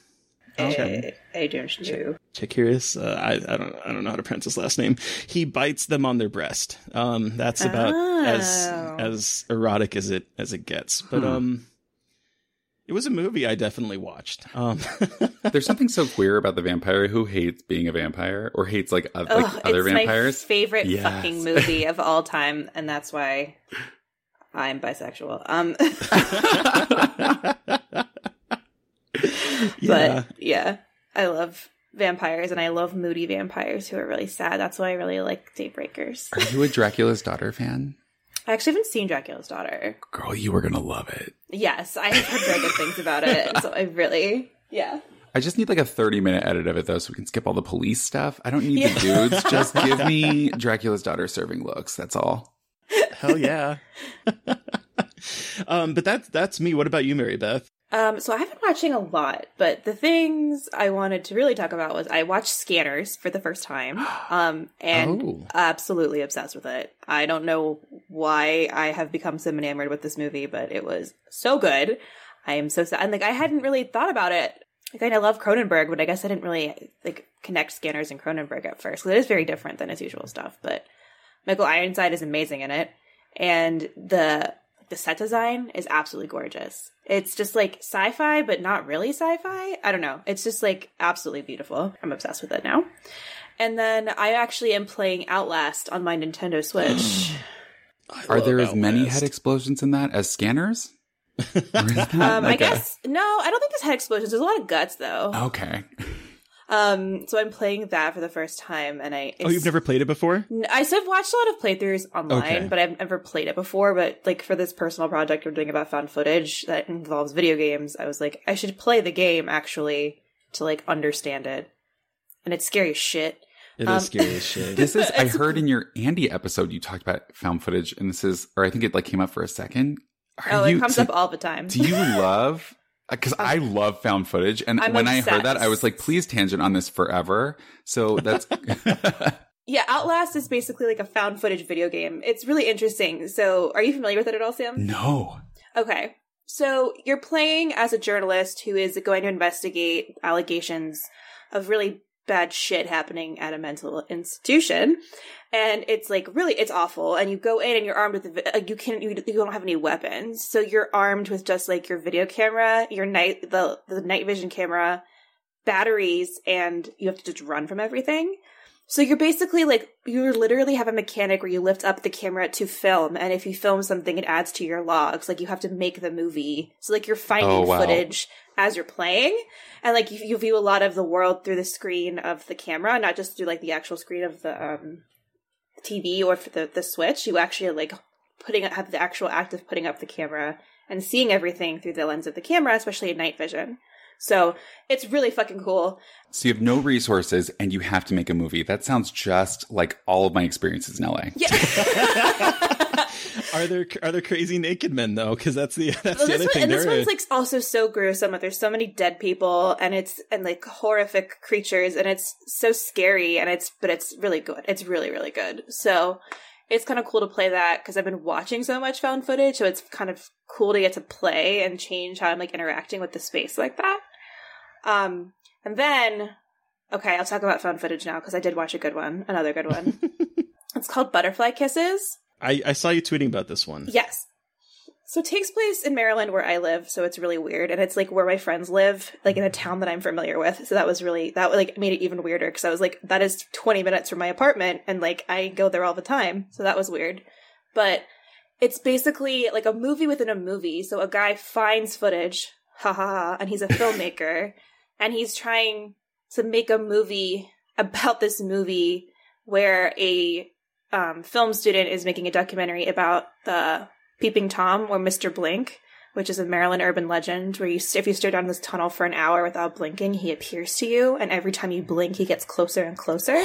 I, I don't know. Chakiris, uh, I, I don't I don't know how to pronounce his last name. He bites them on their breast. Um, that's about as Oh. as erotic as it as it gets. But Hmm. um, it was a movie I definitely watched. Um, There's something so queer about the vampire who hates being a vampire or hates like, oth- like Ugh, other it's vampires. my favorite Yes. fucking movie of all time, and that's why I'm bisexual. Um, yeah, but yeah, I love vampires, and I love moody vampires who are really sad. That's why I really like Daybreakers. Are you a Dracula's Daughter fan? I actually haven't seen Dracula's Daughter. Girl, you were gonna love it. Yes, I have heard very good things about it, so I really, yeah. I just need like a 30 minute edit of it though, so we can skip all the police stuff. I don't need Yeah. the dudes. Just give me Dracula's daughter serving looks. That's all. hell yeah. um, but that's that's me. What about you, Mary Beth? Um, so I've been watching a lot, but the things I wanted to really talk about was I watched Scanners for the first time. Um, and Oh. absolutely obsessed with it. I don't know why I have become so enamored with this movie, but it was so good. I am so sad. And like, I hadn't really thought about it. Like, I love Cronenberg, but I guess I didn't really like connect Scanners and Cronenberg at first. 'cause it is very different than his usual stuff, but Michael Ironside is amazing in it. And the, the set design is absolutely gorgeous. It's just like sci-fi, but not really sci-fi. I don't know. It's just like absolutely beautiful. I'm obsessed with it now. And then I actually am playing Outlast on my Nintendo Switch. Are love there as many head explosions in that as scanners? Or is um, I like a- guess no, I don't think there's head explosions. There's a lot of guts though. Okay. Um, so I'm playing that for the first time, and I Oh, you've never played it before? N- I said I've watched a lot of playthroughs online, Okay. but I've never played it before. But like for this personal project we're doing about found footage that involves video games, I was like, I should play the game actually to like understand it. And it's scary as shit. It is Um, scary as shit. This is I heard in your Andy episode you talked about found footage and this is or I think it like came up for a second. Are oh, you, it comes so up all the time. Do you love because uh, I love found footage, and I'm when I heard that, I was like, "Please tangent on this forever." So that's yeah, Outlast is basically like a found footage video game. It's really interesting. So, are you familiar with it at all, Sam? no. Okay. So you're playing as a journalist who is going to investigate allegations of really bad shit happening at a mental institution. And it's like really, it's awful. And you go in and you're armed with, the, you can't, you, you don't have any weapons. So you're armed with just like your video camera, your night, the, the night vision camera, batteries, and you have to just run from everything. So you're basically like you literally have a mechanic where you lift up the camera to film, and if you film something, it adds to your logs. Like you have to make the movie. So like you're finding Oh, wow. footage as you're playing, and like you, you view a lot of the world through the screen of the camera, not just through like the actual screen of the um, TV or for the the switch. You actually like putting have the actual act of putting up the camera and seeing everything through the lens of the camera, especially in night vision. So it's really fucking cool. So you have no resources, and you have to make a movie. That sounds just like all of my experiences in LA. Yeah. Are there are there crazy naked men though? Because that's the that's Well, the other one, thing. and this one's like also so gruesome. Like, there's so many dead people, and it's and like horrific creatures, and it's so scary, and it's but it's really good. It's really really good. So it's kind of cool to play that because I've been watching so much found footage, so it's kind of cool to get to play and change how I'm like interacting with the space like that. Um, and then okay, I'll talk about found footage now because I did watch a good one, another good one. it's called Butterfly Kisses. I, I saw you tweeting about this one. Yes. So it takes place in Maryland where I live, so it's really weird. And it's like where my friends live, like in a town that I'm familiar with. So that was really that like made it even weirder because I was like, that is 20 minutes from my apartment and like I go there all the time. So that was weird. But it's basically like a movie within a movie. So a guy finds footage, ha ha ha, and he's a filmmaker, and he's trying to make a movie about this movie where a um, film student is making a documentary about the Peeping Tom or Mr. Blink, which is a Maryland urban legend where you if you stare down this tunnel for an hour without blinking, he appears to you, and every time you blink, he gets closer and closer.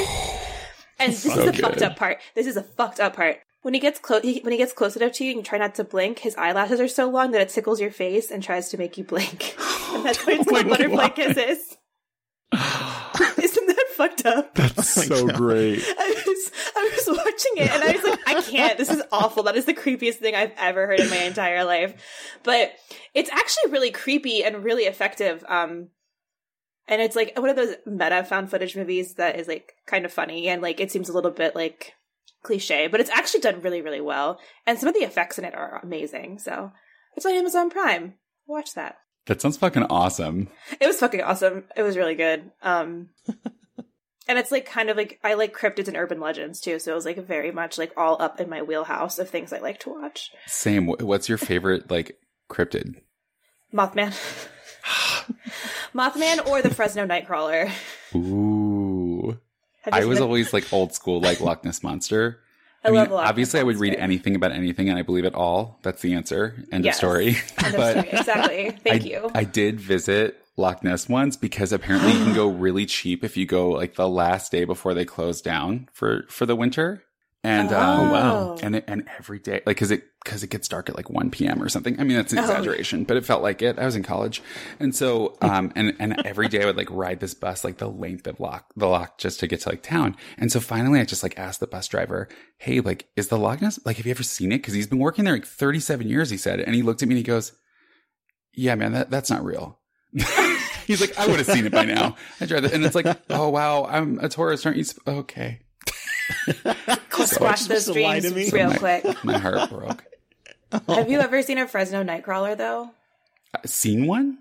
And this is So the fucked up part. This is a fucked up part. When he gets close, when he gets close enough to you, and you try not to blink. His eyelashes are so long that it tickles your face and tries to make you blink. and that's why it's Oh called butterfly God. kisses. Isn't that fucked up? That's so great. I was I was watching it and I was like, I can't. This is awful. That is the creepiest thing I've ever heard in my entire life. But it's actually really creepy and really effective. Um and it's like one of those meta found footage movies that is like kind of funny and like it seems a little bit like cliche, but it's actually done really, really well. And some of the effects in it are amazing. So it's on Amazon Prime. Watch that. That sounds fucking awesome. It was fucking awesome. It was really good. Um and it's like kind of like I like cryptids and urban legends too, so it was like very much like all up in my wheelhouse of things I like to watch. Same. What's your favorite like cryptid? Mothman. Mothman or the Fresno Nightcrawler. Ooh. I was always like old school, like Loch Ness monster. I mean, love Loch Ness obviously, I would read anything about anything, and I believe it all. That's the answer. End Yes. of story. End of but story. exactly. Thank I, you. I did visit Loch Ness once because apparently you can go really cheap if you go like the last day before they close down for for the winter. And um, Oh, wow. and it, and every day like because it because it gets dark at like 1 p.m. or something. I mean that's an Oh. exaggeration, but it felt like it. I was in college, and so um and and every day I would like ride this bus like the length of Loch the Loch just to get to like town. And so finally I just like asked the bus driver, "Hey, like is the Loch Ness like have you ever seen it? Because he's been working there like 37 years." He said, and he looked at me and he goes, "Yeah, man, that that's not real." He's like, I would have seen it by now. I tried that, and it's like, oh wow, I'm a tourist, aren't you? sp- Okay, Squash those supposed to dreams me? real my, quick. my heart broke. Have you ever seen a Fresno Nightcrawler though? Uh, Seen one?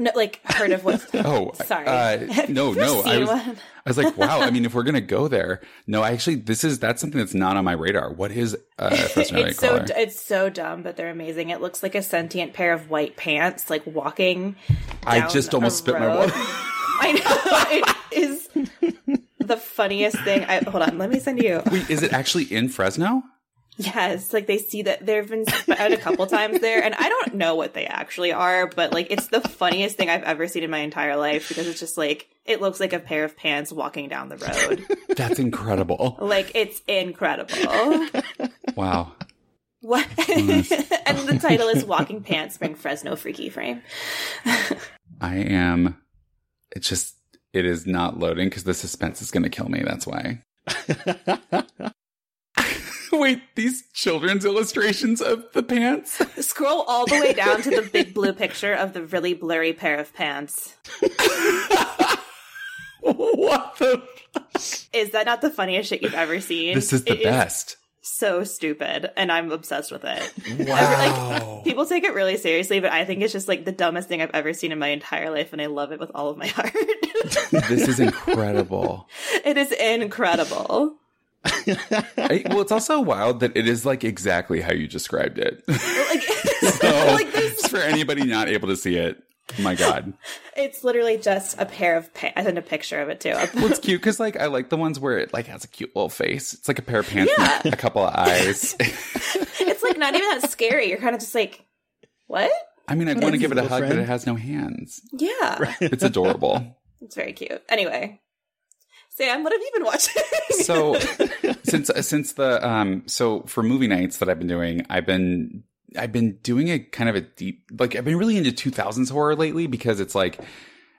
No, like heard of what? Oh, sorry. uh, no, no. I was. I was like, wow. I mean, if we're gonna go there, no, I actually, this is that's something that's not on my radar. What is uh, Fresno it's so it's so dumb, but they're amazing. It looks like a sentient pair of white pants, like walking. I just almost spit my water. I know it is the funniest thing. I, hold on, let me send you. Wait, is it actually in Fresno? Yes, like they see that there have been spotted a couple times there, and I don't know what they actually are, but like it's the funniest thing I've ever seen in my entire life because it's just like it looks like a pair of pants walking down the road. That's incredible. like it's incredible. Wow. What? and the title is "Walking Pants" from Fresno Freaky Frame. I am. It's just it is not loading because the suspense is going to kill me. That's why. Wait, these children's illustrations of the pants. Scroll all the way down to the big blue picture of the really blurry pair of pants. what the? Is that not the funniest shit you've ever seen? This is the It best. so stupid, and I'm obsessed with it. Wow. Like, people take it really seriously, but I think it's just like the dumbest thing I've ever seen in my entire life, and I love it with all of my heart. this is incredible. it is incredible. I- well, it's also wild that it is like exactly how you described it. Like, so, like for anybody not able to see it, my God. it's literally just a pair of pants. I sent a picture of it too. Well, it's cute because like I like the ones where it like has a cute little face. It's like a pair of pants Yeah. and a couple of eyes. it's like not even that scary. You're kind of just like, what? I mean, I want to give it a hug, but it has no hands. Yeah, It's adorable. it's very cute. Anyway, Sam, what have you been watching? so since since the um so for movie nights that I've been doing, I've been I've been doing a kind of a deep like I've been really into 2000s horror lately because it's like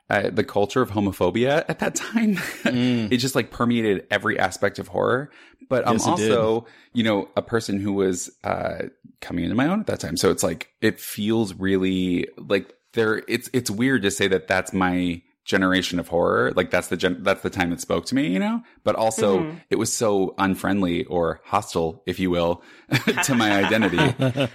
uh, the culture of homophobia at that time it just like permeated every aspect of horror. But i'm Yes, also you know a person who was uh coming into my own at that time. So it's like it feels really like there it's it's weird to say that that's my generation of horror like that's the gen- that's the time that spoke to me you know but also Mm-hmm. it was so unfriendly or hostile if you will to my identity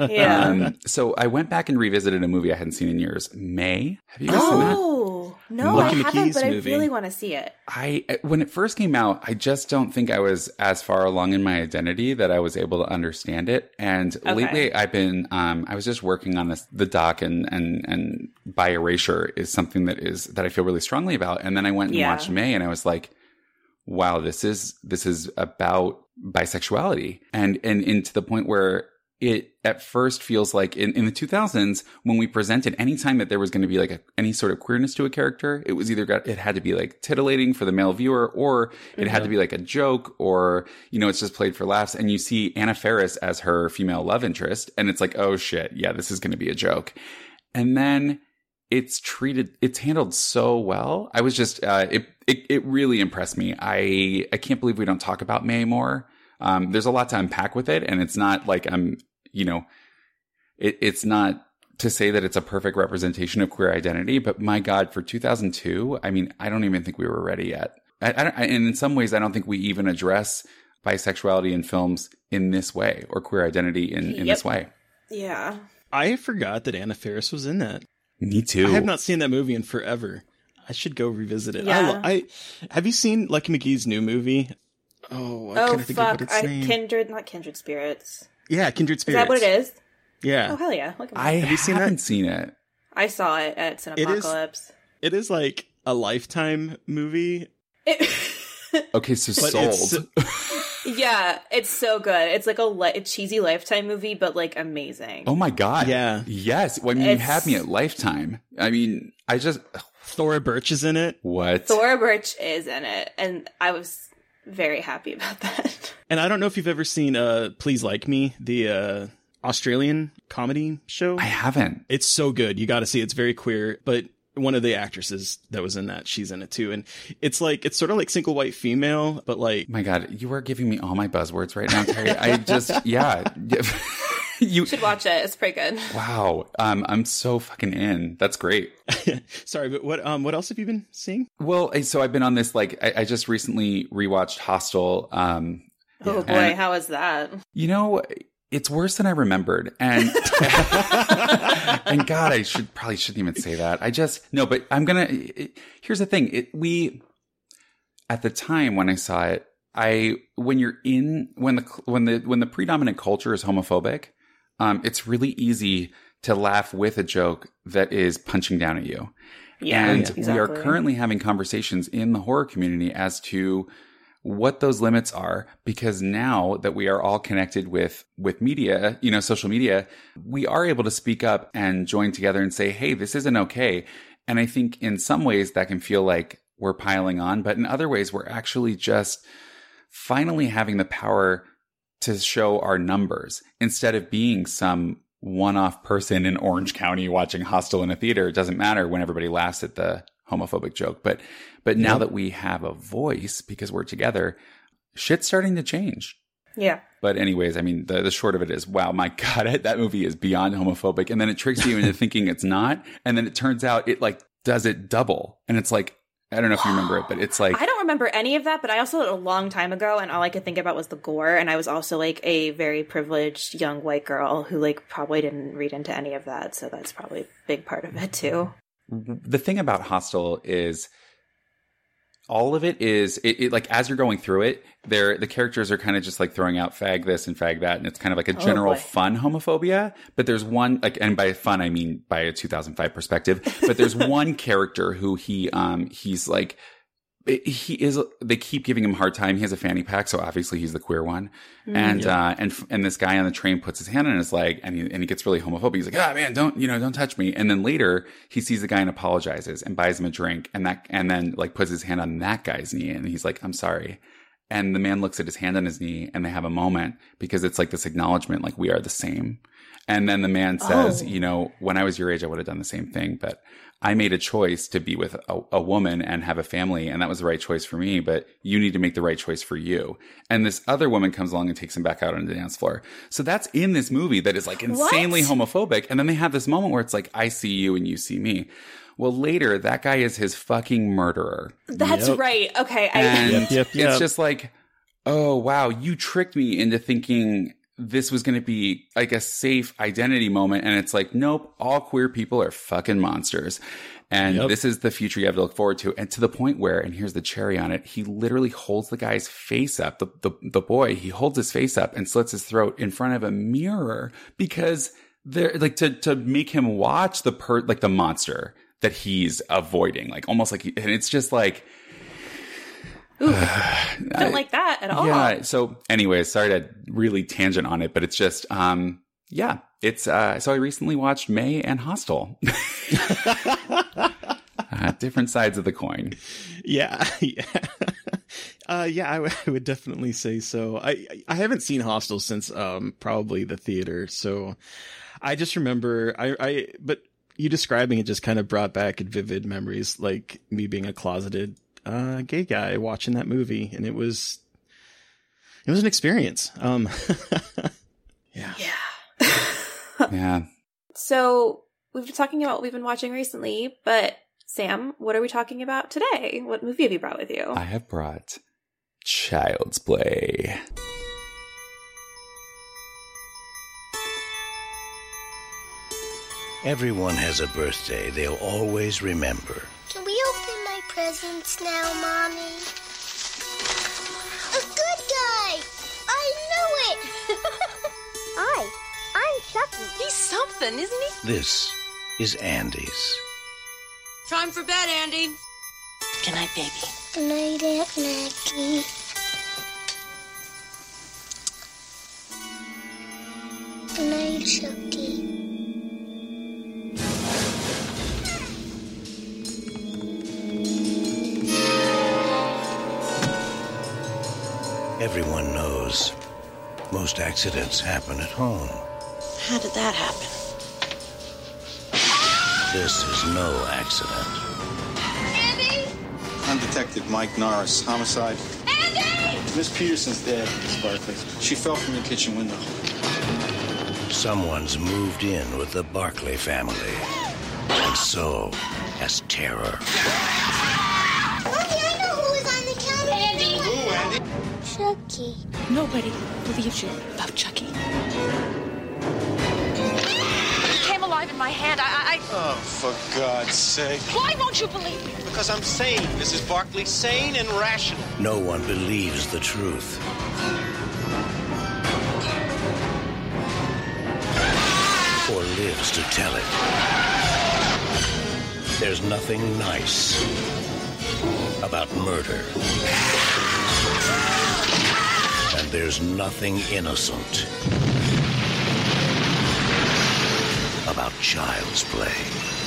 yeah. um so i went back and revisited a movie i hadn't seen in years may have you guys seen that oh no, Lucky I haven't, McKee's but I movie. really want to see it. I when it first came out, I just don't think I was as far along in my identity that I was able to understand it. And lately, I've been um, I was just working on this the doc and and and bi erasure is something that is that I feel really strongly about. And then I went and Yeah. watched May, and I was like, wow, this is this is about bisexuality, and and and to the point where it at first feels like in, in the 2000s when we presented any time that there was going to be like a, any sort of queerness to a character it was either got it had to be like titillating for the male viewer or it had to mm-hmm. be like a joke or you know it's just played for laughs and you see anna Faris as her female love interest and it's like oh shit yeah this is going to be a joke and then it's treated it's handled so well i was just uh it it, it really impressed me i i can't believe we don't talk about may more um there's a lot to unpack with it and it's not like i'm you know it, it's not to say that it's a perfect representation of queer identity but my god for 2002 i mean i don't even think we were ready yet I, I don't, I, and in some ways i don't think we even address bisexuality in films in this way or queer identity in, in Yep. this way Yeah. I forgot that Anna Faris was in that. Me too I have not seen that movie in forever. I should go revisit it. I, Yeah. lo- I have you seen Lucky McKee's new movie? Oh, I Oh can't think of fuck! what its I, kindred, not kindred spirits. Yeah, Kindred spirits. Is that what it is? Yeah, Oh hell yeah! Look at i Have you seen that? haven't seen it I saw it at It is- Cinepocalypse. it is like a lifetime movie. It, Okay, so But sold. it's yeah, it's so good. It's like a, li- a cheesy Lifetime movie, but like amazing. oh my god. Yeah. Yes. Well, I mean, you It's- had me at Lifetime. I mean, I just Thora Birch is in it, what? Thora Birch is in it, and I was very happy about that. and I don't know if you've ever seen uh Please Like Me, the uh Australian comedy show. I haven't. It's so good. You got to see. it. It's very queer, but one of the actresses that was in that, she's in it too. And it's like it's sort of like single white female, but like My God, you are giving me all my buzzwords right now, Terry. I just, yeah. you, You should watch it. It's pretty good. wow. Um, I'm so fucking in. That's great. sorry, but what um what else have you been seeing? Well, so I've been on this, like, I, I just recently rewatched Hostel. Um, Oh boy, And- how is that? you know, it's worse than I remembered. And and God, I should probably shouldn't even say that. I just no, but I'm gonna. It, here's the thing: it, we at the time when I saw it, I when you're in when the when the when the predominant culture is homophobic, um, it's really easy to laugh with a joke that is punching down at you. Yeah, and yeah, we are currently having conversations in the horror community as to what those limits are because now that we are all connected with with media you know social media we are able to speak up and join together and say hey this isn't okay. And i think in some ways that can feel like we're piling on but in other ways we're actually just finally having the power to show our numbers instead of being some one-off person in orange county watching hostel in a theater. It doesn't matter when everybody laughs at the homophobic joke but but now that we have a voice because we're together shit's starting to change Yeah. but anyways, I mean, the, the short of it is, wow, my God, that movie is beyond homophobic. And then it tricks you into thinking it's not. And then it turns out it like does it double. And it's like, I don't know if you remember it, but it's like, I don't remember any of that, but I also a long time ago, and all I could think about was the gore. And I was also like a very privileged young white girl who like probably didn't read into any of that, so that's probably a big part of it too. The thing about Hostel is all of it is it, it like as you're going through it, there the characters are kind of just like throwing out fag this and fag that, and it's kind of like a general boy. fun homophobia. But there's one like, and by fun I mean by a 2005 perspective. But there's one character who he um he's like he is they keep giving him a hard time. He has a fanny pack so obviously he's the queer one. And uh and and this guy on the train puts his hand on his leg and he, and he gets really homophobic. He's like ah man don't you know don't touch me. And then later he sees the guy and apologizes and buys him a drink and that and then like puts his hand on that guy's knee and he's like i'm sorry. And the man looks at his hand on his knee and they have a moment because it's like this acknowledgement like we are the same. And then the man says, Oh. you know, when I was your age, I would have done the same thing, but I made a choice to be with a, a woman and have a family, and that was the right choice for me, but you need to make the right choice for you. And this other woman comes along and takes him back out on the dance floor. So that's in this movie that is like insanely What? homophobic. And then they have this moment where it's like, I see you and you see me. Well, later, that guy is his fucking murderer. That's Yep. right. Okay, I And Yep, yep, yep. it's just like, oh wow, you tricked me into thinking this was going to be like a safe identity moment, and it's like, nope, all queer people are fucking monsters. And Yep. this is the future you have to look forward to. And to the point where, and here's the cherry on it, he literally holds the guy's face up, the, the, the boy, he holds his face up and slits his throat in front of a mirror because they're like to, to make him watch the per, like the monster that he's avoiding, like almost like, he, and it's just like, don't like that at all. yeah. So, anyway, sorry to really tangent on it, but it's just, um, yeah, it's, uh, so I recently watched May and Hostel. uh, different sides of the coin. Yeah, yeah, uh, yeah. I, w- I would definitely say so. I I haven't seen Hostel since um probably the theater, so I just remember I I but you describing it just kind of brought back vivid memories, like me being a closeted uh gay guy watching that movie, and it was it was an experience. Um, yeah. Yeah. Yeah. So we've been talking about what we've been watching recently, but Sam, what are we talking about today? What movie have you brought with you? I have brought Child's Play. Everyone has a birthday they'll always remember. Presents now, Mommy? A good guy! I knew it! Hi, I'm Chucky. He's something, isn't he? This is Andy's. Time for bed, Andy. Good night, baby. Good night, Aunt Maggie. Good night, Chucky. Everyone knows most accidents happen at home. How did that happen? This is no accident. Andy! I'm Detective Mike Norris, homicide. Andy! Miss Peterson's dead, Miss Barclay. She fell from the kitchen window. Someone's moved in with the Barclay family. And so has terror. Chucky. Nobody believes you about Chucky. He came alive in my hand. I, I, Oh, for God's sake. Why won't you believe me? Because I'm sane, Mrs. Barclay. Sane and rational. No one believes the truth. Or lives to tell it. There's nothing nice about murder. There's nothing innocent about child's play.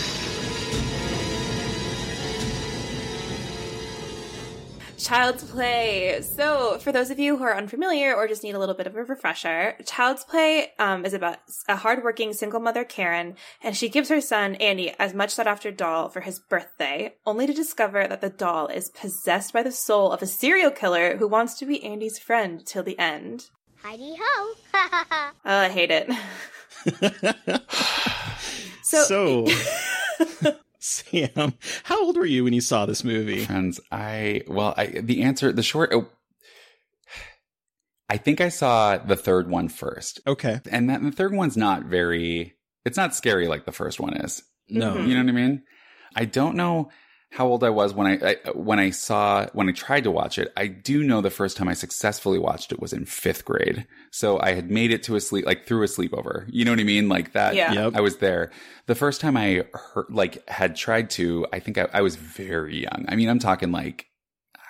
Child's Play. So, for those of you who are unfamiliar or just need a little bit of a refresher, Child's Play um, is about a hardworking single mother, Karen, and she gives her son, Andy, as much sought after doll for his birthday, only to discover that the doll is possessed by the soul of a serial killer who wants to be Andy's friend till the end. Heidi ho. Oh, I hate it. so, So, Sam, how old were you when you saw this movie? Friends, I well, I the answer, the short. oh, I think I saw the third one first. Okay, and that the third one's not very. It's not scary like the first one is. No. you know what I mean. I don't know how old I was when I, I when I saw when I tried to watch it. I do know the first time I successfully watched it was in fifth grade. So I had made it to a sleep like through a sleepover. You know what I mean? Like that. Yeah. Yep. I was there. The first time I heard, like had tried to, I think I, I was very young. I mean, I'm talking like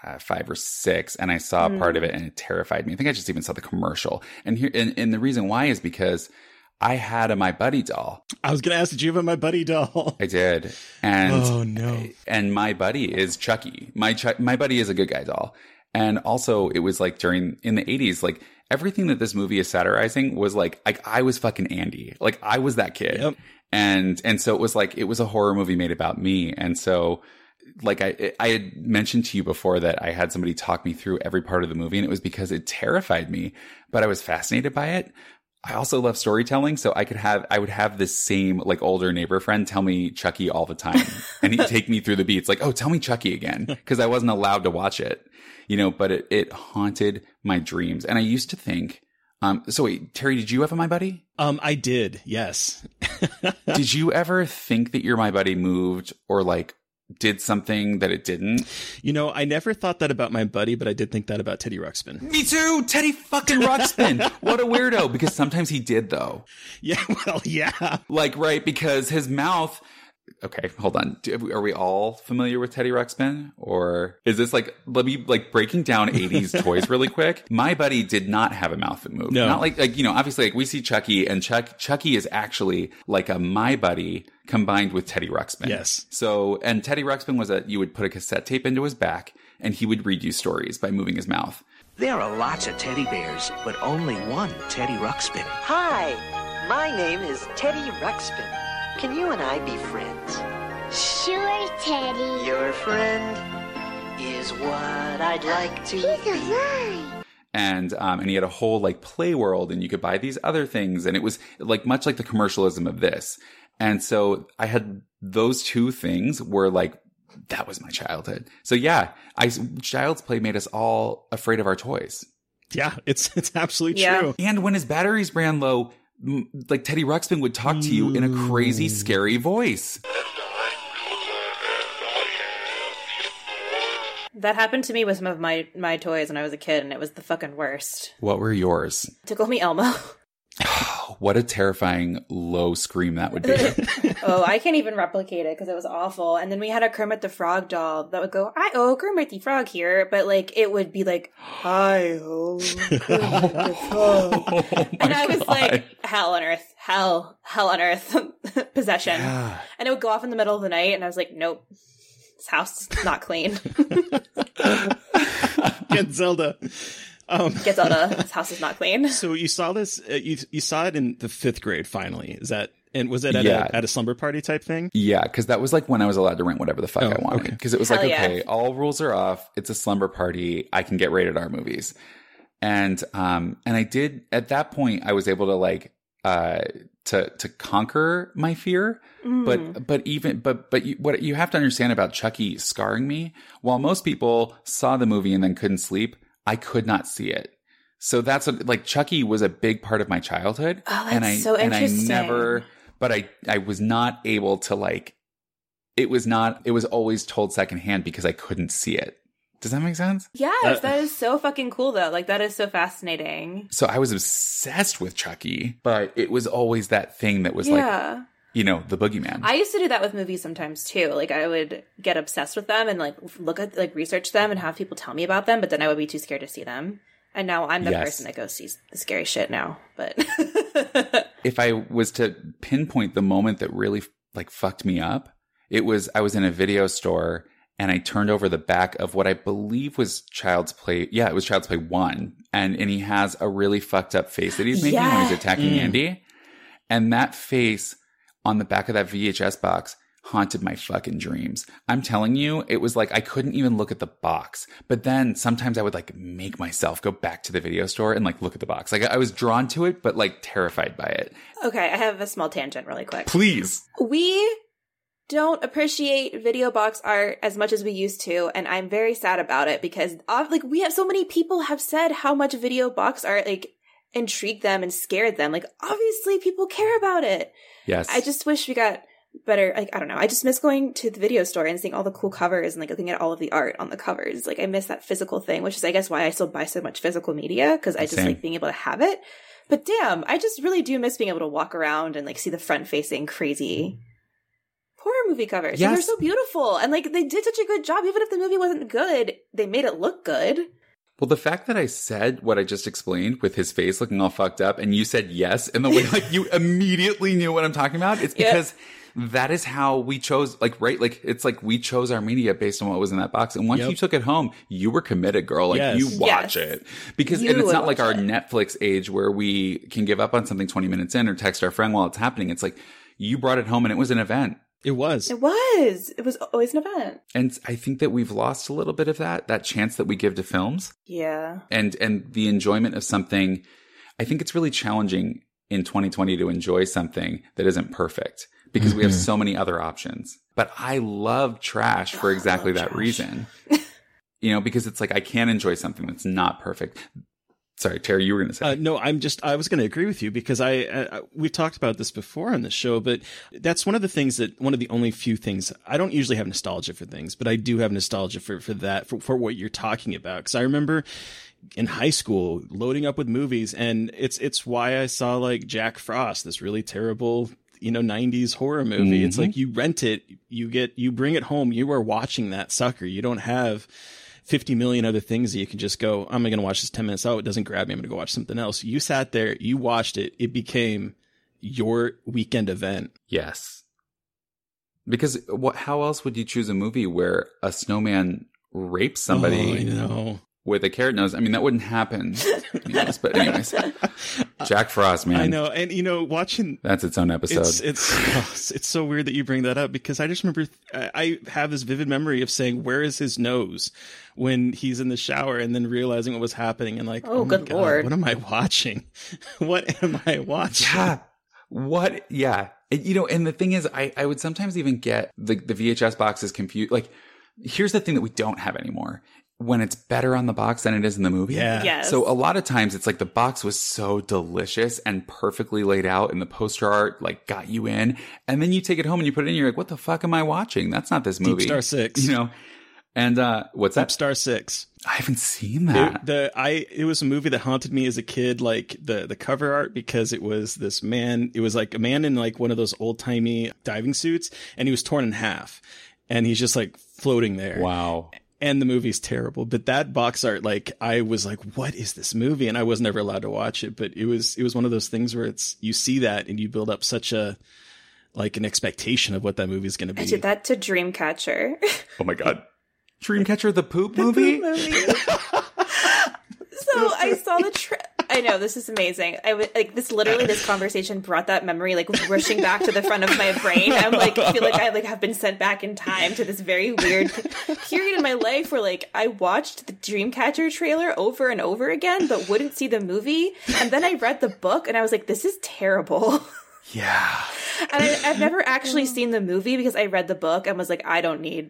uh, five or six, and I saw part of it, and it terrified me. I think I just even saw the commercial. And here, and, and the reason why is because I had a My Buddy doll. I was gonna ask, did you have a My Buddy doll? I did, and Oh, no. and my buddy is Chucky. My Chuck, my buddy is a good guy doll, and also it was like during in the eighties, like everything that this movie is satirizing was like like I was fucking Andy, like I was that kid, Yep. and and so it was like it was a horror movie made about me, and so like I I had mentioned to you before that I had somebody talk me through every part of the movie, and it was because it terrified me, but I was fascinated by it. I also love storytelling, so I could have I would have this same like older neighbor friend tell me Chucky all the time, and he'd take me through the beats like, "Oh, tell me Chucky again," because I wasn't allowed to watch it, you know. But it it haunted my dreams, and I used to think. Um, so wait, Terry, did you have a my buddy? Um, I did. Yes. did you ever think that your my buddy moved or like did something that it didn't? You know, I never thought that about my buddy, but I did think that about Teddy Ruxpin. Me too, Teddy fucking Ruxpin. what a weirdo! Because sometimes he did though. Yeah. Well, yeah. Like right because his mouth. Okay, hold on. Do- Are we all familiar with Teddy Ruxpin, or is this like let me like breaking down '80s toys really quick? My buddy did not have a mouth that moved. No. not like like you know obviously like we see Chucky and Chuck Chucky is actually like a My Buddy combined with Teddy Ruxpin. Yes. So and Teddy Ruxpin was a you would put a cassette tape into his back and he would read you stories by moving his mouth. There are lots of teddy bears, but only one Teddy Ruxpin. Hi, my name is Teddy Ruxpin. Can you and I be friends? Sure, Teddy. Your friend is what I'd like to He's be. alive. and um, and he had a whole like play world and you could buy these other things and it was like much like the commercialism of this and so i had those two things were like that was my childhood so yeah i child's play made us all afraid of our toys Yeah, it's it's absolutely Yeah. true. and when his batteries ran low m- like teddy ruxpin would talk to you in a crazy hmm. scary voice That happened to me with some of my my toys when I was a kid, and it was the fucking worst. what were yours Tickle me Elmo. what a terrifying low scream that would be oh, I can't even replicate it because it was awful. And then we had a Kermit the Frog doll that would go, "I oh Kermit the Frog here," but like it would be like, "Hi oh Kermit the Frog," oh and I was God. like, "Hell on earth, hell, hell on earth, possession." Yeah. And it would go off in the middle of the night, and I was like, "Nope, this house is not clean." Get Zelda. Um, Get Zelda, this house is not clean. so you saw this? Uh, you you saw it in the fifth grade. Finally, is that? And was it at Yeah. a at a slumber party type thing? Yeah, because that was like when I was allowed to rent whatever the fuck Oh, I wanted. okay. Because it was Hell like, yeah. okay, all rules are off. It's a slumber party. I can get rated R movies, and um, and I did at that point. I was able to like uh to to conquer my fear. Mm. But but even but but you, what you have to understand about Chucky scarring me. While most people saw the movie and then couldn't sleep, I could not see it. So that's what, like Chucky was a big part of my childhood. Oh, and I that's so and I never but I I was not able to like it was not it was always told secondhand because I couldn't see it. Does that make sense? Yes, Uh, that is so fucking cool though. Like that is so fascinating. So I was obsessed with Chucky, but it was always that thing that was like yeah. You know, the boogeyman. I used to do that with movies sometimes too. Like I would get obsessed with them and like look at like research them and have people tell me about them, but then I would be too scared to see them. And now I'm the Yes. person that goes sees the scary shit now. But if I was to pinpoint the moment that really like fucked me up, it was I was in a video store and I turned over the back of what I believe was Child's Play. Yeah, it was Child's Play one, and and he has a really fucked up face that he's making when he's attacking Mm. Andy, and that face on the back of that VHS box haunted my fucking dreams. I'm telling you, it was like I couldn't even look at the box. But then sometimes I would like make myself go back to the video store and like look at the box. Like I was drawn to it, but like terrified by it. okay, I have a small tangent really quick. Please. We don't appreciate video box art as much as we used to, and I'm very sad about it because uh, like we have so many people have said how much video box art like intrigued them and scared them. Like obviously people care about it. Yes. I just wish we got better like I don't know. I just miss going to the video store and seeing all the cool covers and like looking at all of the art on the covers. Like I miss that physical thing, which is I guess why I still buy so much physical media because I just Same. like being able to have it. But damn, I just really do miss being able to walk around and like see the front facing crazy horror movie covers. Yes. they're so beautiful. And like they did such a good job. Even if the movie wasn't good, they made it look good. Well, the fact that I said what I just explained with his face looking all fucked up and you said yes and the way like you immediately knew what I'm talking about, it's Yeah. because that is how we chose, like, right? Like, it's like we chose our media based on what was in that box. And once Yep. you took it home, you were committed, girl. Like, Yes. you watch Yes. it. Because, You and it's not like our Netflix age where we can give up on something 20 minutes in or text our friend while it's happening. It's like you brought it home and it was an event. It was. It was. It was always an event. And I think that we've lost a little bit of that, that chance that we give to films Yeah. and and the enjoyment of something i think it's really challenging in 2020 to enjoy something that isn't perfect because we have Mm-hmm. so many other options but i love trash for exactly that reason you know because it's like i can enjoy something that's not perfect sorry terry you were going to say Uh, no, I'm just, I was going to agree with you because I, uh, we've talked about this before on the show, but that's one of the things that, one of the only few things, I don't usually have nostalgia for things, but I do have nostalgia for, for that, for, for what you're talking about. Cause I remember in high school loading up with movies and it's, it's why I saw like Jack Frost, this really terrible, you know, 90s horror movie. It's Mhm. like you rent it, you get, you bring it home, you are watching that sucker. You don't have, 50 million other things that you can just go, I'm going to watch this 10 minutes. Oh, it doesn't grab me. I'm going to go watch something else. You sat there, you watched it. It became your weekend event. yes because what how else would you choose a movie where a snowman rapes somebody Oh, I know. With a carrot nose i mean that wouldn't happen to be honest, but anyways uh, jack frost man I know. And you know, watching That's its own episode. It's it's oh, it's so weird that you bring that up because I just remember I I have this vivid memory of saying where is his nose when he's in the shower and then realizing what was happening and like Oh, oh my good God, lord. what am I watching? what am I watching? Yeah. What? Yeah. And, you know, and the thing is, I, I would sometimes even get the, the VHS boxes confused. Like, here's the thing that we don't have anymore. When it's better on the box than it is in the movie. Yeah. Yes. So a lot of times it's like the box was so delicious and perfectly laid out and the poster art like got you in. And then you take it home and you put it in, you're like, what the fuck am I watching? That's not this Deep movie. Star Six. You know? And, uh, what's that? Star Six. I haven't seen that. It, the I it was a movie that haunted me as a kid, like the the cover art because it was this man. It was like a man in like one of those old timey diving suits, and he was torn in half, and he's just like floating there. wow. And the movie's terrible, but that box art, like I was like, what is this movie? And I was never allowed to watch it, but it was it was one of those things where it's you see that and you build up such a like an expectation of what that movie is going to be I be. did that to Dreamcatcher. Oh my God. Dreamcatcher the poop movie? so I saw the tra- I know this is amazing. I would like this. Literally, this conversation brought that memory like rushing back to the front of my brain. I'm like, I feel like I like have been sent back in time to this very weird period in my life where like I watched the Dreamcatcher trailer over and over again, but wouldn't see the movie. And then I read the book, and I was like, this is terrible. Yeah. And I, I've never actually seen the movie because I read the book and was like, I don't need.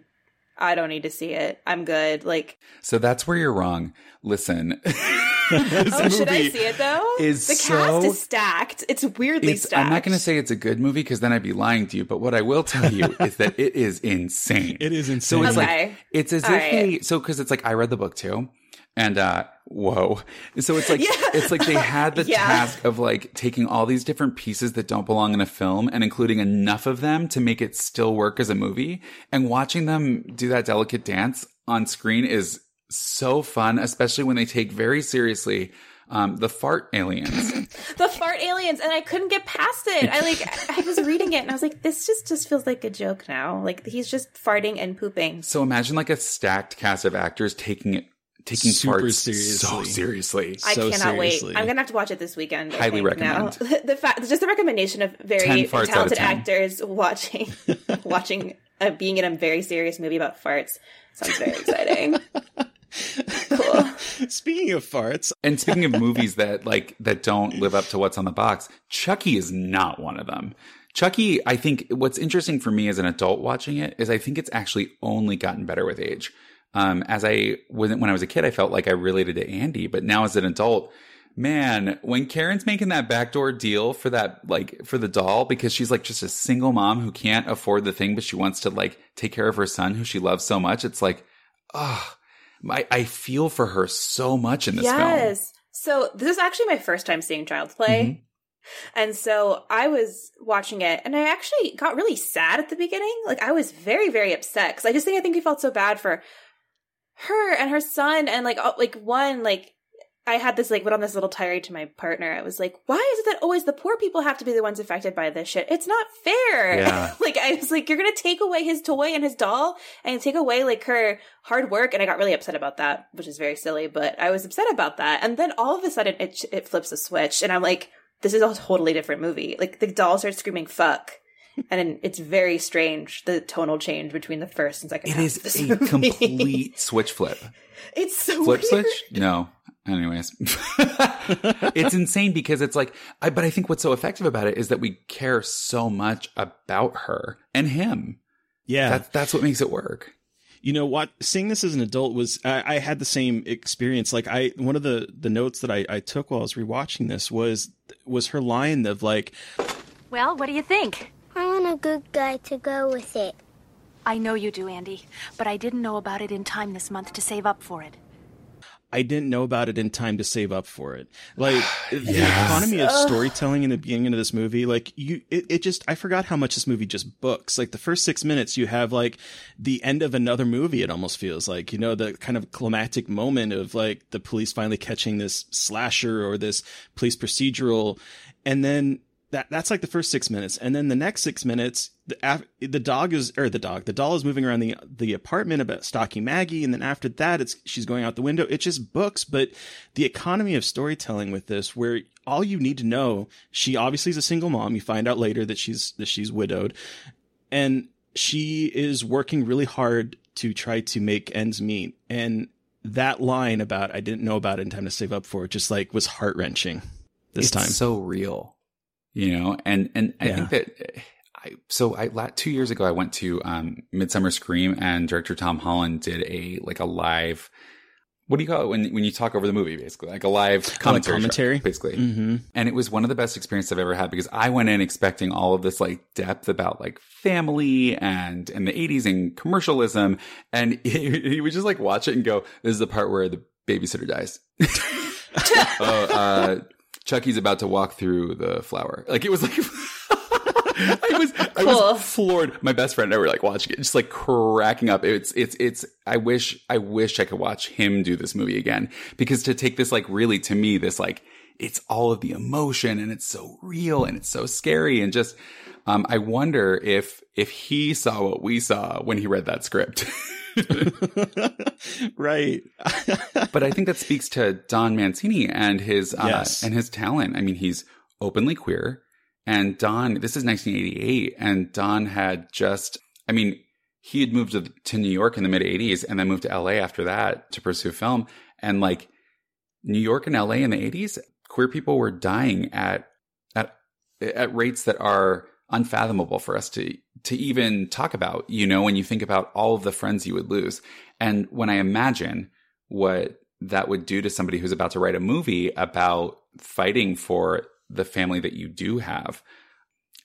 I don't need to see it. I'm good. Like, So that's where you're wrong. Listen. oh, should I see it though? is the so- cast is stacked. It's weirdly It's, stacked. I'm not going to say it's a good movie because then I'd be lying to you. But what I will tell you is that it is insane. It is insane. So it's Okay. like it's as All if right. they so because it's like I read the book too, and uh whoa, so it's like Yeah. it's like they had the Yeah. task of like taking all these different pieces that don't belong in a film and including enough of them to make it still work as a movie, and watching them do that delicate dance on screen is so fun, especially when they take very seriously. Um, the fart aliens. the fart aliens, and I couldn't get past it. I like, I was reading it, and I was like, this just just feels like a joke now. Like he's just farting and pooping. So imagine like a stacked cast of actors taking it, taking Super farts seriously. so seriously. I So cannot seriously. wait. I'm gonna have to watch it this weekend. I Highly think, now. recommend. the fact, just the recommendation of very farts out of talented actors watching, watching, uh, being in a very serious movie about farts sounds very exciting. Cool. Speaking of farts, And speaking of movies that like that don't live up to what's on the box, Chucky is not one of them. Chucky, I think what's interesting for me as an adult watching it is I think it's actually only gotten better with age. Um, as I when when I was a kid, I felt like I related to Andy, but now as an adult, man, when Karen's making that backdoor deal for that like for the doll because she's like just a single mom who can't afford the thing, but she wants to like take care of her son who she loves so much, it's like, ah, I, I feel for her so much in this film. yes. So this is actually my first time seeing Child's Play. Mm-hmm. And so I was watching it and I actually got really sad at the beginning. Like I was very, very upset because I just think I think I felt so bad for her and her son and like like one like I had this like went on this little tirade to my partner. I was like, why is it that always the poor people have to be the ones affected by this shit? It's not fair. Yeah. like I was like, you're gonna take away his toy and his doll and take away like her hard work, and I got really upset about that, which is very silly. But I was upset about that, and then all of a sudden it it flips a switch, and I'm like, this is a totally different movie. Like the doll starts screaming "fuck." And it's very strange the tonal change between the first and second. It is a movie. complete switch flip. It's so Flip weird. switch? No. Anyways, it's insane because it's like, I, but I think what's so effective about it is that we care so much about her and him. yeah, That's that's what makes it work. you know what seeing this as an adult was I, I had the same experience like i one of the the notes that I, I took while i was rewatching this was was her line of like Well, what do you think? I want a good guy to go with it. I know you do, Andy, but I didn't know about it in time this month to save up for it. I didn't know about it in time to save up for it. Like the economy of storytelling in the beginning of this movie like you it, it just i forgot how much this movie just books. Like the first six minutes you have like the end of another movie it almost feels like you know the kind of climactic moment of like the police finally catching this slasher or this police procedural. And then that that's like the first six minutes, and then the next six minutes, the the dog is or the dog, the doll is moving around the the apartment about stalking Maggie, and then after that, it's she's going out the window. It's just books, but the economy of storytelling with this, where all you need to know, she obviously is a single mom. You find out later that she's that she's widowed, and she is working really hard to try to make ends meet, and that line about I didn't know about it in time to save up for it just like was heart wrenching this it's time. so real, you know. And and I Yeah. think that I so I two years ago I went to um, Midsummer Scream and director Tom Holland did a like a live. What do you call it when when you talk over the movie? Basically, like a live commentary, show, commentary? basically. Mm-hmm. And it was one of the best experiences I've ever had because I went in expecting all of this like depth about like family and in the 80s and commercialism. And he, he would just like watch it and go, This is the part where the babysitter dies. oh, uh, Chucky's about to walk through the flower. Like it was like I was I was floored. My best friend and I were like watching it, just like cracking up. It's it's it's I wish I wish I could watch him do this movie again. Because to take this like really to me, this like it's all of the emotion and it's so real and it's so scary and just um I wonder if if he saw what we saw when he read that script. right. but I think that speaks to Don Mancini and his uh, Yes. and his talent. I mean, he's openly queer, and Don. This is 1988, and Don had just. I mean, he had moved to, to New York in the mid 80s, and then moved to LA after that to pursue film. And like New York and LA in the 80s, queer people were dying at at at rates that are unfathomable for us to to even talk about, you know, when you think about all of the friends you would lose. And when I imagine what that would do to somebody who's about to write a movie about fighting for the family that you do have,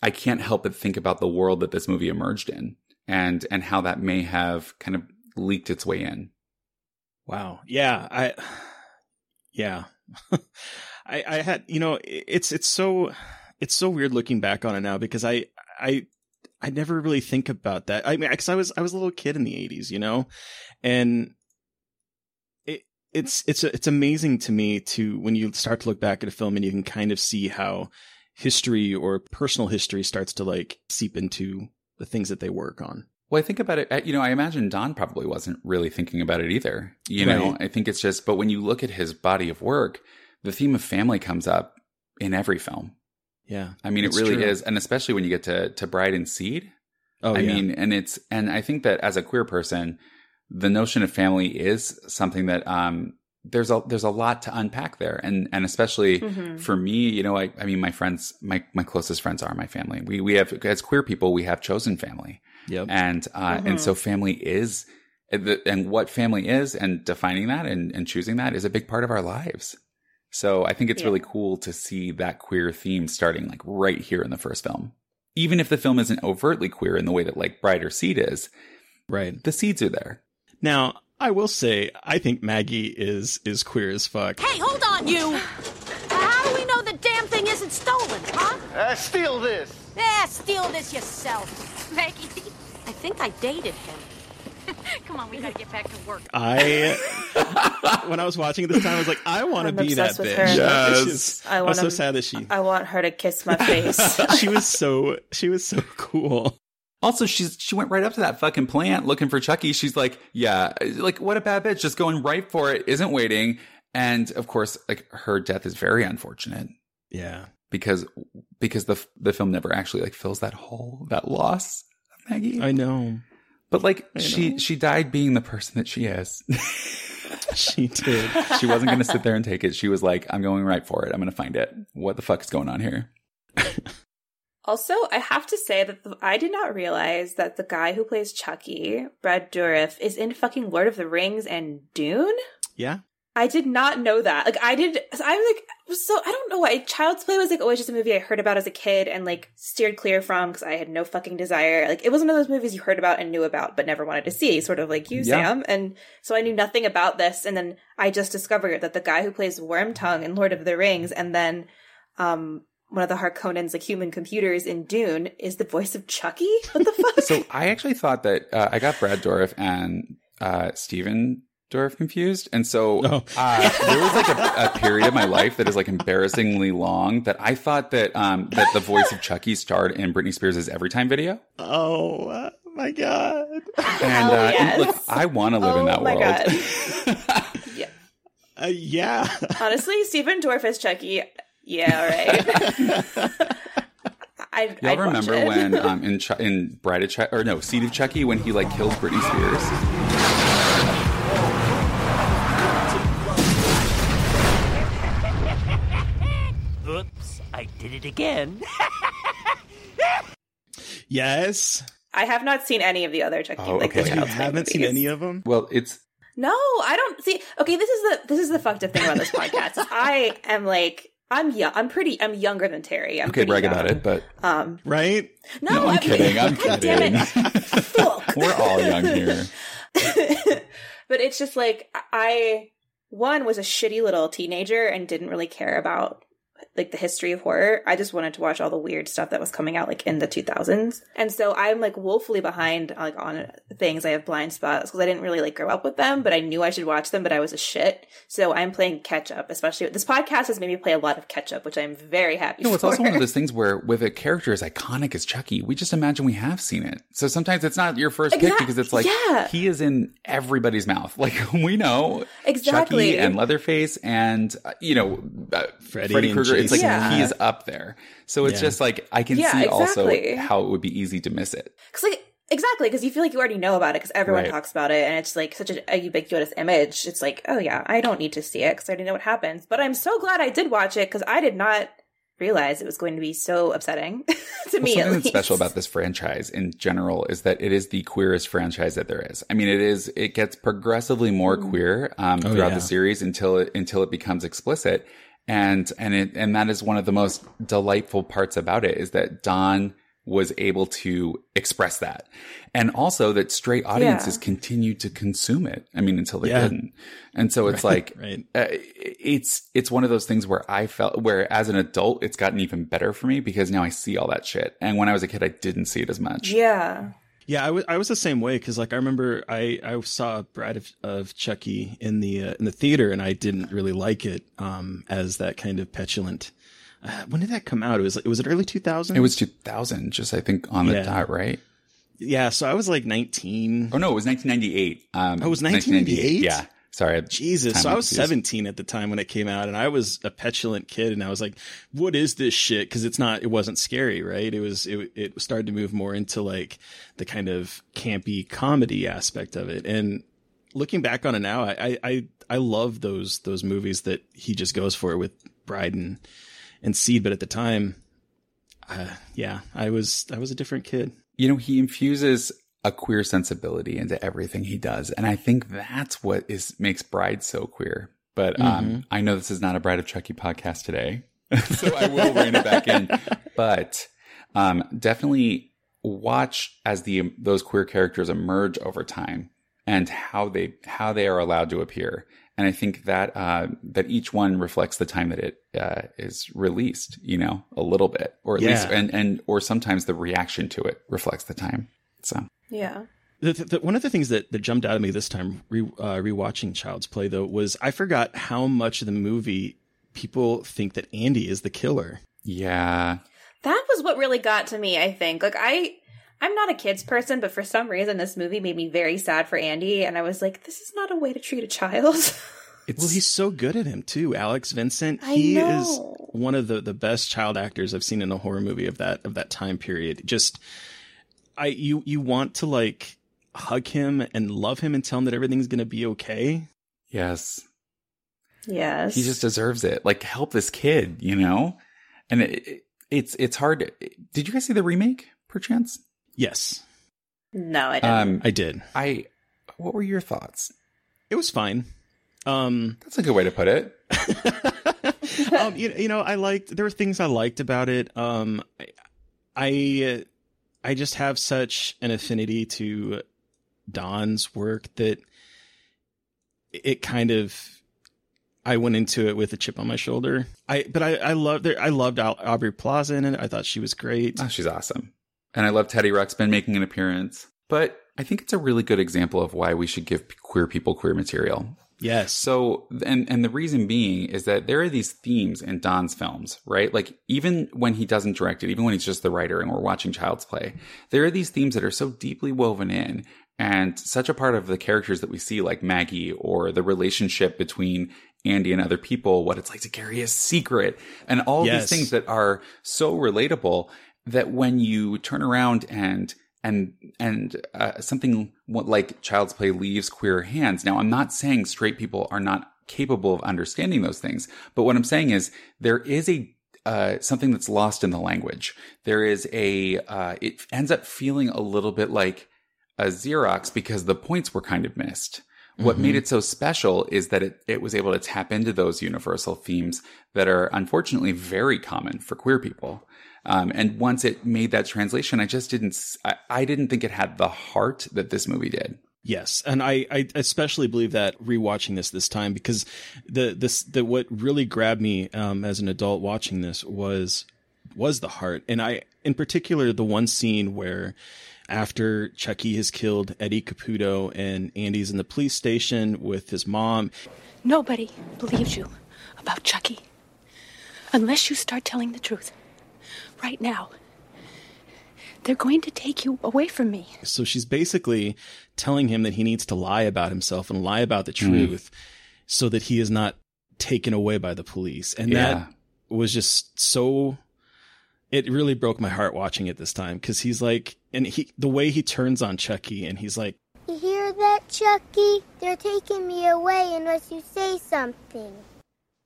I can't help but think about the world that this movie emerged in and and how that may have kind of leaked its way in. Wow. Yeah. I, yeah. I, I had, you know, it's, it's so, it's so weird looking back on it now because I, I, I never really think about that. I mean, cause I was, I was a little kid in the eighties, you know, and it, it's, it's, it's amazing to me to, when you start to look back at a film and you can kind of see how history or personal history starts to like seep into the things that they work on. Well, I think about it, uh, you know, I imagine Don probably wasn't really thinking about it either. You know, I think it's just, but when you look at his body of work, the theme of family comes up in every film. Yeah. I mean, it really true. is. And especially when you get to, to Bride and Seed. Oh, I yeah. mean, and it's, and I think that as a queer person, the notion of family is something that, um, there's a, there's a lot to unpack there. And, and especially Mhm. for me, you know, I, I mean, my friends, my, my closest friends are my family. We, we have, as queer people, we have chosen family. Yep. And, uh, and so family is, and what family is and defining that and, and choosing that is a big part of our lives. So I think it's Yeah. really cool to see that queer theme starting like right here in the first film. Even if the film isn't overtly queer in the way that like Bride or Seed is, right? The seeds are there. Now, I will say, I think Maggie is, is queer as fuck. Hey, hold on, you! How do we know the damn thing isn't stolen, huh? Uh, steal this. Yeah, steal this yourself. Maggie, I think I dated him. Come on, we gotta get back to work. I, when I was watching it this time, I was like, I want to I'm be that with bitch. her. It's Yes. just- I I want was so sad that she, I want her to kiss my face. she was so, she was so cool. Also, she's she went right up to that fucking plant looking for Chucky. She's like, yeah, like what a bad bitch, just going right for it, isn't waiting. And of course, like her death is very unfortunate Yeah. because because the the film never actually like fills that hole, that loss of Maggie. I know. But like I she know. she died being the person that she is. She did. she wasn't going to sit there and take it. She was like, I'm going right for it. I'm going to find it. What the fuck is going on here? Also, I have to say that the, I did not realize that the guy who plays Chucky, Brad Dourif, is in fucking Lord of the Rings and Dune. Yeah. I did not know that. Like, I did. I was like, so I don't know why. Child's Play was like always just a movie I heard about as a kid and like steered clear from because I had no fucking desire. Like, it was one of those movies you heard about and knew about but never wanted to see, sort of like you, Yeah. Sam. And so I knew nothing about this. And then I just discovered that the guy who plays Wormtongue in Lord of the Rings and then, um, one of the Harkonnens, like human computers in Dune, is the voice of Chucky. What the fuck? So I actually thought that uh, I got Brad Dourif and uh, Stephen Dorff confused. And so uh, there was like a, a period of my life that is like embarrassingly long that I thought that um, that the voice of Chucky starred in Britney Spears' Every Time video. Oh uh, my god! And, uh, and look, I want to live in Oh that my world. God. yeah. Uh, yeah. Honestly, Stephen Dorff as Chucky. Yeah, all right. I, Y'all I'd watch remember it. when um, in Ch- in Bride of Chucky or no Seed of Chucky when he like kills Britney Spears? It again. Yes. I have not seen any of the other Chucky. Oh, like okay. the You haven't seen any of them? Well, it's No, I don't see. Okay, this is the this is the fucked up thing about this podcast. I am like I'm young. I'm pretty. I'm younger than Terry. I'm okay, pretty brag young. about it, but Um, right? no, No, I'm kidding. I'm God damn kidding. it. we're all young here. but it's just like I one was a shitty little teenager and didn't really care about like the history of horror. I just wanted to watch all the weird stuff that was coming out like in the 2000s. And so I'm like woefully behind like on things. I have blind spots because I didn't really like grow up with them, but I knew I should watch them, but I was a shit. So I'm playing catch up, especially this podcast has made me play a lot of catch up, which I'm very happy No, it's for. also one of those things where with a character as iconic as Chucky, we just imagine we have seen it. So sometimes it's not your first pick because it's like yeah. he is in everybody's mouth. Like we know Exactly. Chucky and Leatherface and uh, you know uh, Freddy Freddy and It's like Jason. he is up there. So it's Yeah. just like I can Yeah, see exactly. also how it would be easy to miss it. Cause like exactly, because you feel like you already know about it because everyone Right. talks about it, and it's like such a, a ubiquitous image. It's like, oh yeah, I don't need to see it because I already know what happens. But I'm so glad I did watch it because I did not realize it was going to be so upsetting to Well, me. something At that's least. special about this franchise in general is that it is the queerest franchise that there is. I mean, it is. It gets progressively more queer um, Oh, throughout yeah. the series until it until it becomes explicit, and and it and that is one of the most delightful parts about it is that Don was able to express that, and also that straight audiences Yeah. continued to consume it. I mean, until they Yeah. didn't, and so it's Right, like right. uh, it's it's one of those things where I felt where as an adult it's gotten even better for me because now I see all that shit, and when I was a kid I didn't see it as much. Yeah. Yeah, I was I was the same way because like I remember I I saw Bride of, of Chucky in the uh, in the theater and I didn't really like it um as that kind of petulant. Uh, when did that come out? It was it was it early two thousand? It was 2000, just I think on the Yeah. dot, right? Yeah, so I was like nineteen. Oh no, it was 1998. Um, Oh, it was 1998? Yeah, sorry. Jesus, so I was confused. 17 at the time when it came out, and I was a petulant kid, and I was like, "What is this shit?" Because it's not, it wasn't scary, right? It was, it, it started to move more into like the kind of campy comedy aspect of it. And looking back on it now, I, I, I, I love those those movies that he just goes for with Bride and and Seed. But at the time, uh, yeah, I was I was a different kid. You know, he infuses a queer sensibility into everything he does, and I think that's what is makes Bride so queer. But um, Mhm. I know this is not a Bride of Chucky podcast today, so I will rein it back in. But um, definitely watch as the those queer characters emerge over time and how they how they are allowed to appear. And I think that uh, that each one reflects the time that it uh, is released, you know, a little bit, or at Yeah. least, and and or sometimes the reaction to it reflects the time. So Yeah. The, the, the- one of the things that, that jumped out at me this time, re, uh, rewatching Child's Play, though, was I forgot how much of the movie people think that Andy is the killer. yeah, That was what really got to me, I think. Like I I'm not a kids person, but for some reason this movie made me very sad for Andy and I was like, this is not a way to treat a child. well, he's so good at him too, Alex Vincent. I He know. is one of the, the best child actors I've seen in a horror movie of that of that time period. Just I you you want to like hug him and love him and tell him that everything's gonna be okay. yes, yes. he just deserves it. Like help this kid, you know. And it, it, it's it's hard. Did you guys see the remake, perchance? Yes, No, I didn't. Um, I did. I. What were your thoughts? It was fine. Um, That's a good way to put it. um, you, you know, I liked there were things I liked about it. Um, I, I, uh, I just have such an affinity to Don's work that it kind of I went into it with a chip on my shoulder. I but I I loved I loved Au- Aubrey Plaza in it. I thought she was great. Oh, she's awesome. And I love Teddy Ruxpin making an appearance. But I think it's a really good example of why we should give queer people queer material. Yes. So, and and the reason being is that there are these themes in Don's films, right? Like even when he doesn't direct it, even when he's just the writer and we're watching Child's Play, there are these themes that are so deeply woven in and such a part of the characters that we see, like Maggie or the relationship between Andy and other people, what it's like to carry a secret, and all Yes. these things that are so relatable that when you turn around and and and uh, something like child's play leaves queer hands now i'm not saying straight people are not capable of understanding those things but what i'm saying is there is a uh, something that's lost in the language there is a uh, it ends up feeling a little bit like a xerox because the points were kind of missed what Mhm. made it so special is that it, it was able to tap into those universal themes that are unfortunately very common for queer people. Um, and once it made that translation, I just didn't, I didn't think it had the heart that this movie did. Yes, and I, I especially believe that rewatching this this time because the this the what really grabbed me um, as an adult watching this was was the heart, and I in particular the one scene where after Chucky has killed Eddie Caputo and Andy's in the police station with his mom. Nobody believes you about Chucky. Unless you start telling the truth. Right now. They're going to take you away from me. So she's basically telling him that he needs to lie about himself and lie about the hmm. truth so that he is not taken away by the police. And Yeah. that was just so it really broke my heart watching it this time because he's like and he the way he turns on Chucky and he's like You hear that, Chucky? They're taking me away unless you say something.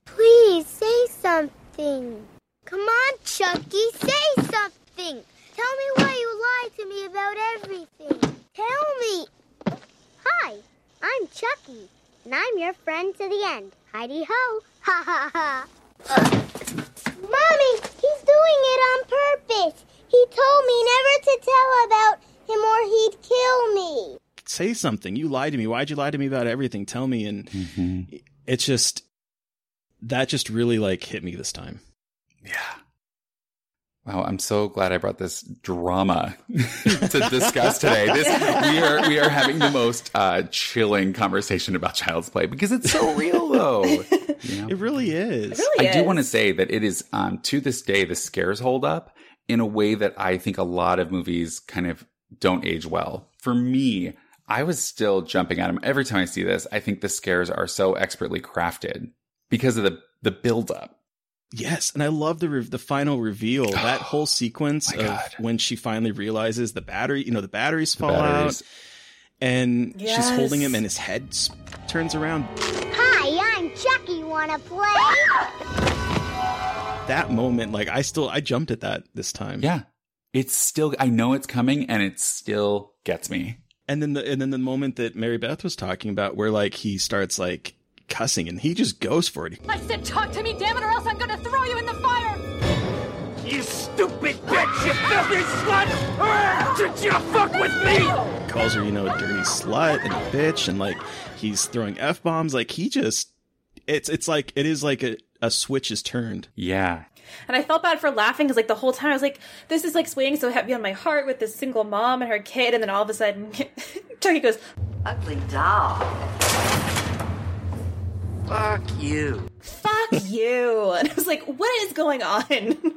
Please say something. Come on, Chucky, say something. Tell me why you lied to me about everything. Tell me. Hi, I'm Chucky, and I'm your friend to the end. Heidi ho. Ha ha ha. Mommy, he's doing it on purpose. He told me never to tell about him or he'd kill me. Say something. You lied to me. Why'd you lie to me about everything? Tell me. And it's just that just really like hit me this time. Wow, I'm so glad I brought this drama to discuss today. This we are we are having the most uh, chilling conversation about child's play because it's so real though. It really is. I do want to say that it is um, to this day the scares hold up in a way that I think a lot of movies kind of don't age well. For me, I was still jumping at them every time I see this. I think the scares are so expertly crafted because of the the build up. Yes, and I love the re- the final reveal. Oh that whole sequence of God. when she finally realizes the battery, you know, the batteries fall batteries. out, and she's holding him, and his head s- turns around. Hi, I'm Chucky. Wanna play? That moment, like I still, I jumped at that this time. Yeah, it's still I know it's coming and it still gets me. and then the and then the moment that Mary Beth was talking about, where like he starts like cussing, and he just goes for it. I said talk to me, damn it, or else I'm gonna throw you in the fire! You stupid bitch, you filthy slut! Did you fuck with me? Calls her, you know, a dirty slut and a bitch, and like he's throwing f bombs. Like he just, it's it's like it is like a a switch is turned. Yeah, And I felt bad for laughing because, like, the whole time I was like, this is like weighing so heavy on my heart with this single mom and her kid. And then all of a sudden, Chucky goes, Ugly doll. Fuck you. fuck you. And I was like, what is going on?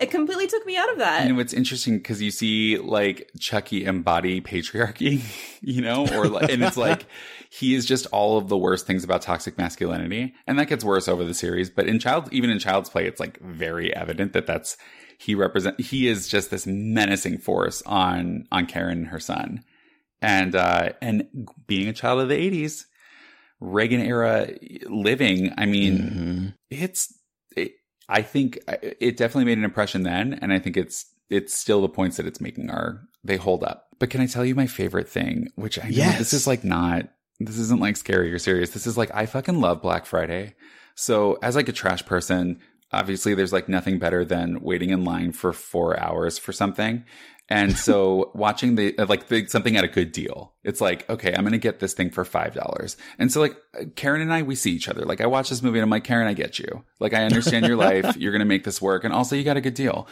it completely took me out of that. and what's interesting because you see like Chucky embody patriarchy, you know, or like, and it's like he is just all of the worst things about toxic masculinity, and that gets worse over the series. But in child, even in Child's Play, it's like very evident that that's he represent. He is just this menacing force on on Karen and her son, and uh and being a child of the '80s, Reagan era living. I mean, mm-hmm. it's. It, I think it definitely made an impression then, and I think it's it's still the points that it's making are they hold up. But can I tell you my favorite thing? Which I know Yes. this is like not this isn't like scary or serious. This is like I fucking love Black Friday. So as like a trash person, obviously there's like nothing better than waiting in line for four hours for something. And so watching the uh, like the, something at a good deal, it's like okay, I'm gonna get this thing for five dollars. And so like uh, Karen and I, we see each other. Like I watch this movie and I'm like, Karen, I get you. Like I understand your life. You're gonna make this work, and also you got a good deal.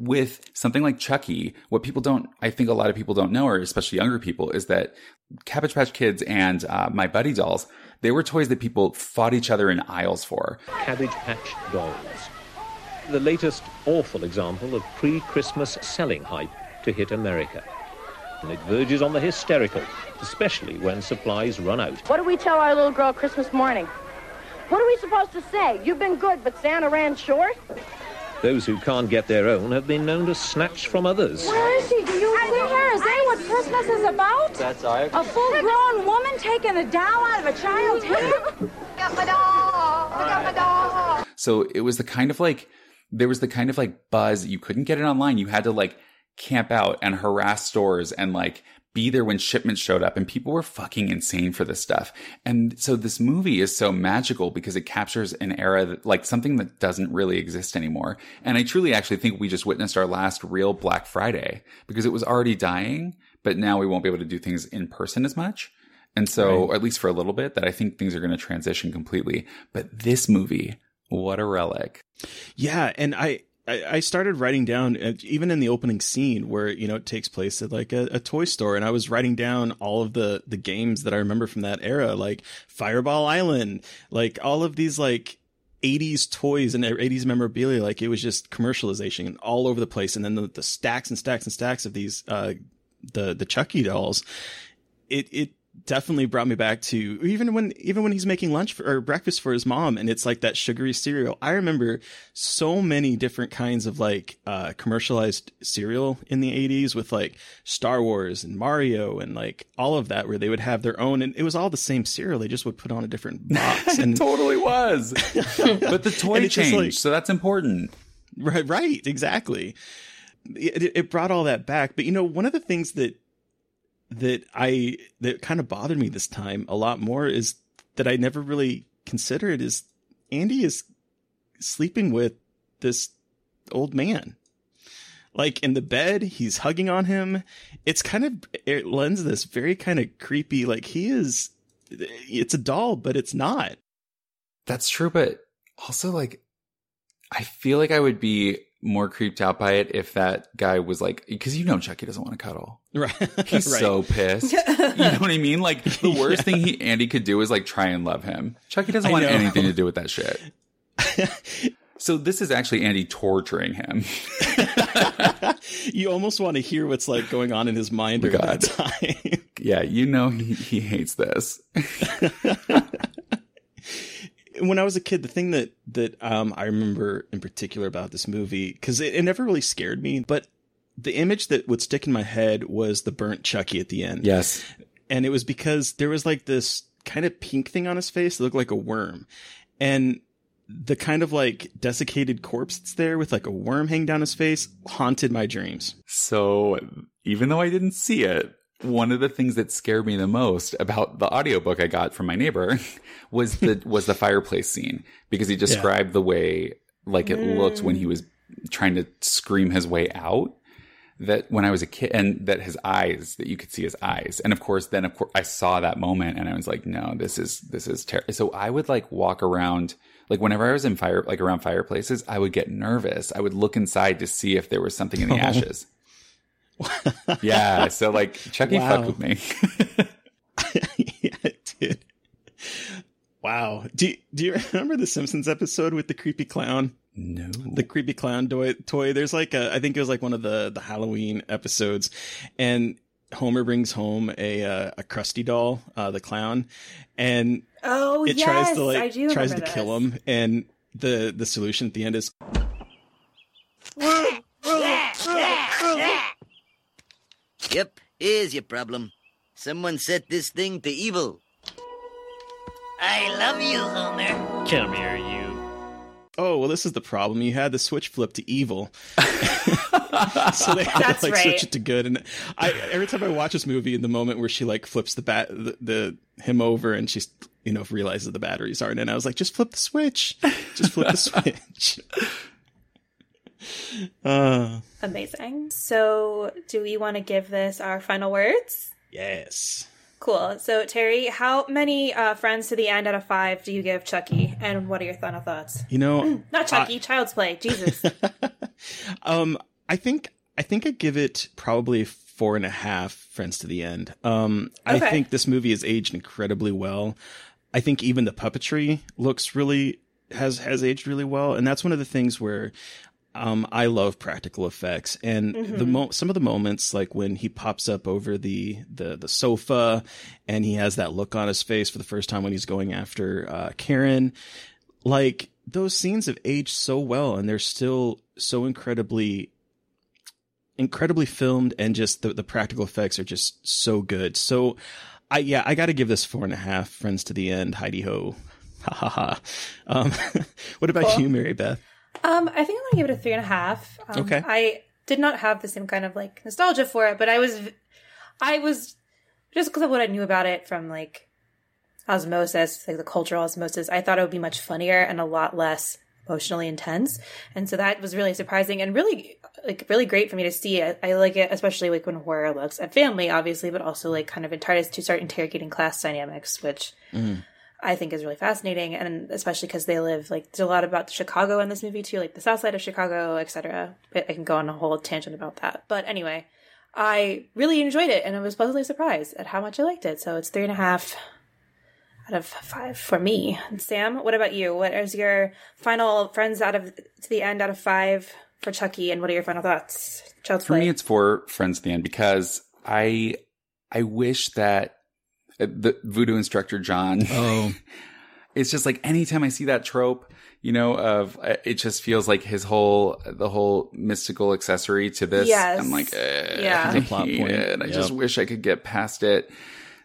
With something like Chucky, what people don't, I think a lot of people don't know, or especially younger people, is that Cabbage Patch Kids and uh, My Buddy Dolls, they were toys that people fought each other in aisles for. Cabbage Patch Dolls. The latest awful example of pre Christmas selling hype to hit America. And it verges on the hysterical, especially when supplies run out. What do we tell our little girl Christmas morning? What are we supposed to say? You've been good, but Santa ran short? Those who can't get their own have been known to snatch from others. Where is he? Do you see her? Is that what Christmas is about? That's our. A full-grown woman taking a doll out of a child's hand? got my doll. I got my doll. So it was the kind of like, there was the kind of like buzz. You couldn't get it online. You had to like camp out and harass stores and like be there when shipments showed up and people were fucking insane for this stuff. And so this movie is so magical because it captures an era that like something that doesn't really exist anymore. And I truly actually think we just witnessed our last real Black Friday because it was already dying, but now we won't be able to do things in person as much. And so, Right. at least for a little bit, that I think things are going to transition completely. But this movie, what a relic. Yeah, and I I started writing down uh, even in the opening scene where you know it takes place at like a, a toy store, and I was writing down all of the the games that I remember from that era, like Fireball Island, like all of these like. 80s toys and 80s memorabilia like it was just commercialization all over the place and then the, the stacks and stacks and stacks of these uh the the chucky dolls it it definitely brought me back to even when even when he's making lunch for, or breakfast for his mom and it's like that sugary cereal. I remember so many different kinds of like uh commercialized cereal in the 80s with like star wars and mario and like all of that where they would have their own and it was all the same cereal. They just would put on a different box and it totally was. But the toy And it's just changed like- so that's important. Right, right, exactly. It, it brought all that back, but you know, one of the things that that I that kind of bothered me this time a lot more is that I never really considered is Andy is sleeping with this old man. Like in the bed, he's hugging on him. It's kind of it lends this very kind of creepy like he is it's a doll, but it's not. That's true, but also like I feel like I would be more creeped out by it if that guy was like because you know Chucky doesn't want to cuddle. Right. He's Right. so pissed. you know what I mean? Like the worst thing he Andy could do is like try and love him. Chucky doesn't I want know. anything to do with that shit. so this is actually Andy torturing him. You almost want to hear what's like going on in his mind during that time. yeah, you know he, he hates this. When I was a kid, the thing that that um, I remember in particular about this movie because it, it never really scared me, but the image that would stick in my head was the burnt Chucky at the end. Yes. and it was because there was like this kind of pink thing on his face that looked like a worm, and the kind of like desiccated corpse that's there with like a worm hanging down his face haunted my dreams. So even though I didn't see it, one of the things that scared me the most about the audiobook I got from my neighbor was the was the fireplace scene because he described the way like it looked when he was trying to scream his way out that when I was a kid and that his eyes that you could see his eyes. And of course then of course I saw that moment and I was like no this is this is terrible so I would like walk around like whenever I was in fire like around fireplaces I would get nervous. I would look inside to see if there was something in the Oh. ashes yeah so like Chucky Wow. fucked with me yeah, it did. Wow. Do you, do you remember the Simpsons episode with the creepy clown? No. The creepy clown toy. toy. There's like a, I think it was like one of the the Halloween episodes, and Homer brings home a uh, a Krusty doll, uh, the clown, and Oh, it yes, tries to like I do tries to remember kill him, and the the solution at the end is Yep, here's your problem. Someone set this thing to evil. I love you, Homer. Come here, you. Oh well, this is the problem. You had the switch flip to evil, so they had That's to like right. switch it to good. And I every time I watch this movie, in the moment where she like flips the bat the, the him over, and she's you know realizes the batteries aren't in, I was like, just flip the switch, just flip the switch. Uh, Amazing. So, do we want to give this our final words? yes. Cool. So, Terry, how many uh, friends to the end out of five do you give Chucky? And what are your final thoughts? You know, Not Chucky, Child's Play. Jesus. Um, I think I think I'd give it probably four and a half friends to the end. Um, I think this movie has aged incredibly well. I think even the puppetry looks really has has aged really well, and that's one of the things where um, I love practical effects and the Mhm. mo- some of the moments like when he pops up over the, the the sofa and he has that look on his face for the first time when he's going after uh, Karen, like those scenes have aged so well and they're still so incredibly incredibly filmed and just the, the practical effects are just so good. So I yeah, I gotta give this four and a half friends to the end, Heidi ho. Ha ha ha. Um what about Cool. you, Mary Beth? Um, I think I'm gonna give it a three and a half. Um, Okay. I did not have the same kind of like nostalgia for it, but I was, I was just because of what I knew about it from like osmosis, like the cultural osmosis. I thought it would be much funnier and a lot less emotionally intense, and so that was really surprising and really like really great for me to see. I, I like it, especially like when horror looks at family, obviously, but also like kind of tries to start interrogating class dynamics, which. I think is really fascinating, and especially because they live like there's a lot about Chicago in this movie too, like the South Side of Chicago, etc. But I can go on a whole tangent about that. But anyway, I really enjoyed it, and I was pleasantly surprised at how much I liked it. So it's three and a half out of five for me. And Sam, what about you? What is your final friends out of to the end out of five for Chucky, and what are your final thoughts? Child's For Play. me, it's four friends at the end because I I wish that the voodoo instructor John. Oh, it's just like anytime I see that trope, you know, of uh, it just feels like his whole the whole mystical accessory to this. Yes. I'm like, eh, Yeah. I The plot point. it. I just wish I could get past it.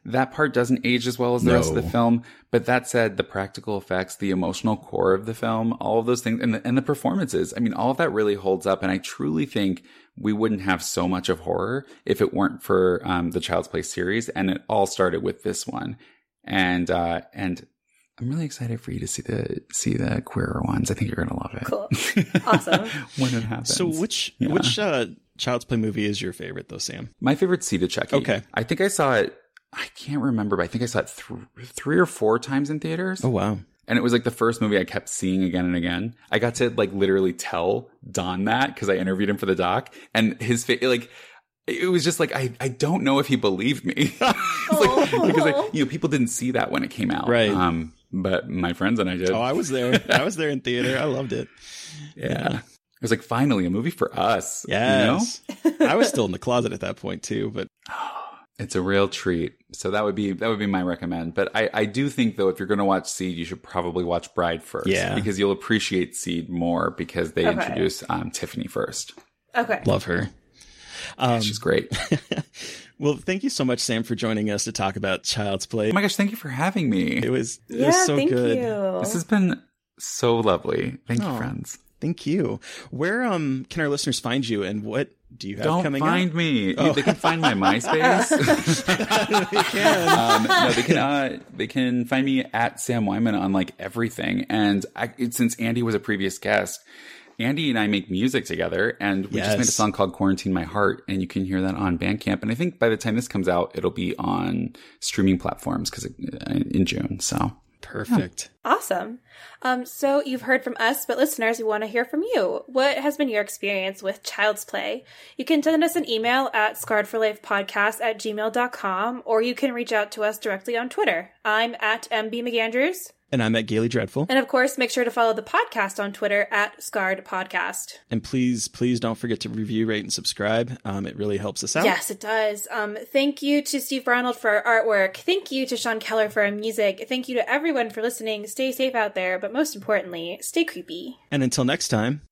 That part doesn't age as well as the rest of the film. But that said, the practical effects, the emotional core of the film, all of those things, and the, and the performances, I mean, all of that really holds up. And I truly think we wouldn't have so much of horror if it weren't for um, the Child's Play series. And it all started with this one. And, uh, and I'm really excited for you to see the see the queerer ones. I think you're gonna love it. Cool. Awesome. when it happens. So which Yeah. which uh, Child's Play movie is your favorite though, Sam? My favorite Seed of Chucky. Okay. I think I saw it. I can't remember, but I think I saw it th- three or four times in theaters. Oh wow. And it was like the first movie I kept seeing again and again. I got to like literally tell Don that because I interviewed him for the doc, and his face like. It was just like I, I don't know if he believed me It's like, because like, you know people didn't see that when it came out Right. um but my friends and I did Oh, I was there. I was there in theater. I loved it. yeah it was like finally a movie for us Yes. you know I was still in the closet at that point too, but It's a real treat. So that would be that would be my recommend. But I, I do think though if you're going to watch Seed, you should probably watch Bride first. Yeah. because you'll appreciate Seed more because they Okay. introduce um, Tiffany first. Okay. love her. Um, She's great. well, thank you so much, Sam, for joining us to talk about Child's Play. oh my gosh, thank you for having me. It was it Yeah, was so thank good. you. This has been so lovely. Thank Oh. you, friends. Thank you. Where um can our listeners find you, and what do you have Don't coming find up? me. Oh. They can find my MySpace. they can. um, no, they can. Uh, they can find me at Sam Wineman on like everything. And I, since Andy was a previous guest, Andy and I make music together, and we just made a song called "Quarantine My Heart," and you can hear that on Bandcamp. And I think by the time this comes out, it'll be on streaming platforms because in June. So Perfect. Awesome. Um, so you've heard from us, but listeners, we want to hear from you. What has been your experience with Child's Play? You can send us an email at scarredforlifepodcast at gmail.com, or you can reach out to us directly on Twitter. I'm at MB McAndrews. And I'm at Gayly Dreadful. And of course, make sure to follow the podcast on Twitter at Scarred Podcast. And please, please don't forget to review, rate, and subscribe. Um, it really helps us out. Yes, it does. Um, thank you to Steve Ronald for our artwork. Thank you to Sean Keller for our music. Thank you to everyone for listening. Stay safe out there, but most importantly, stay creepy. And until next time.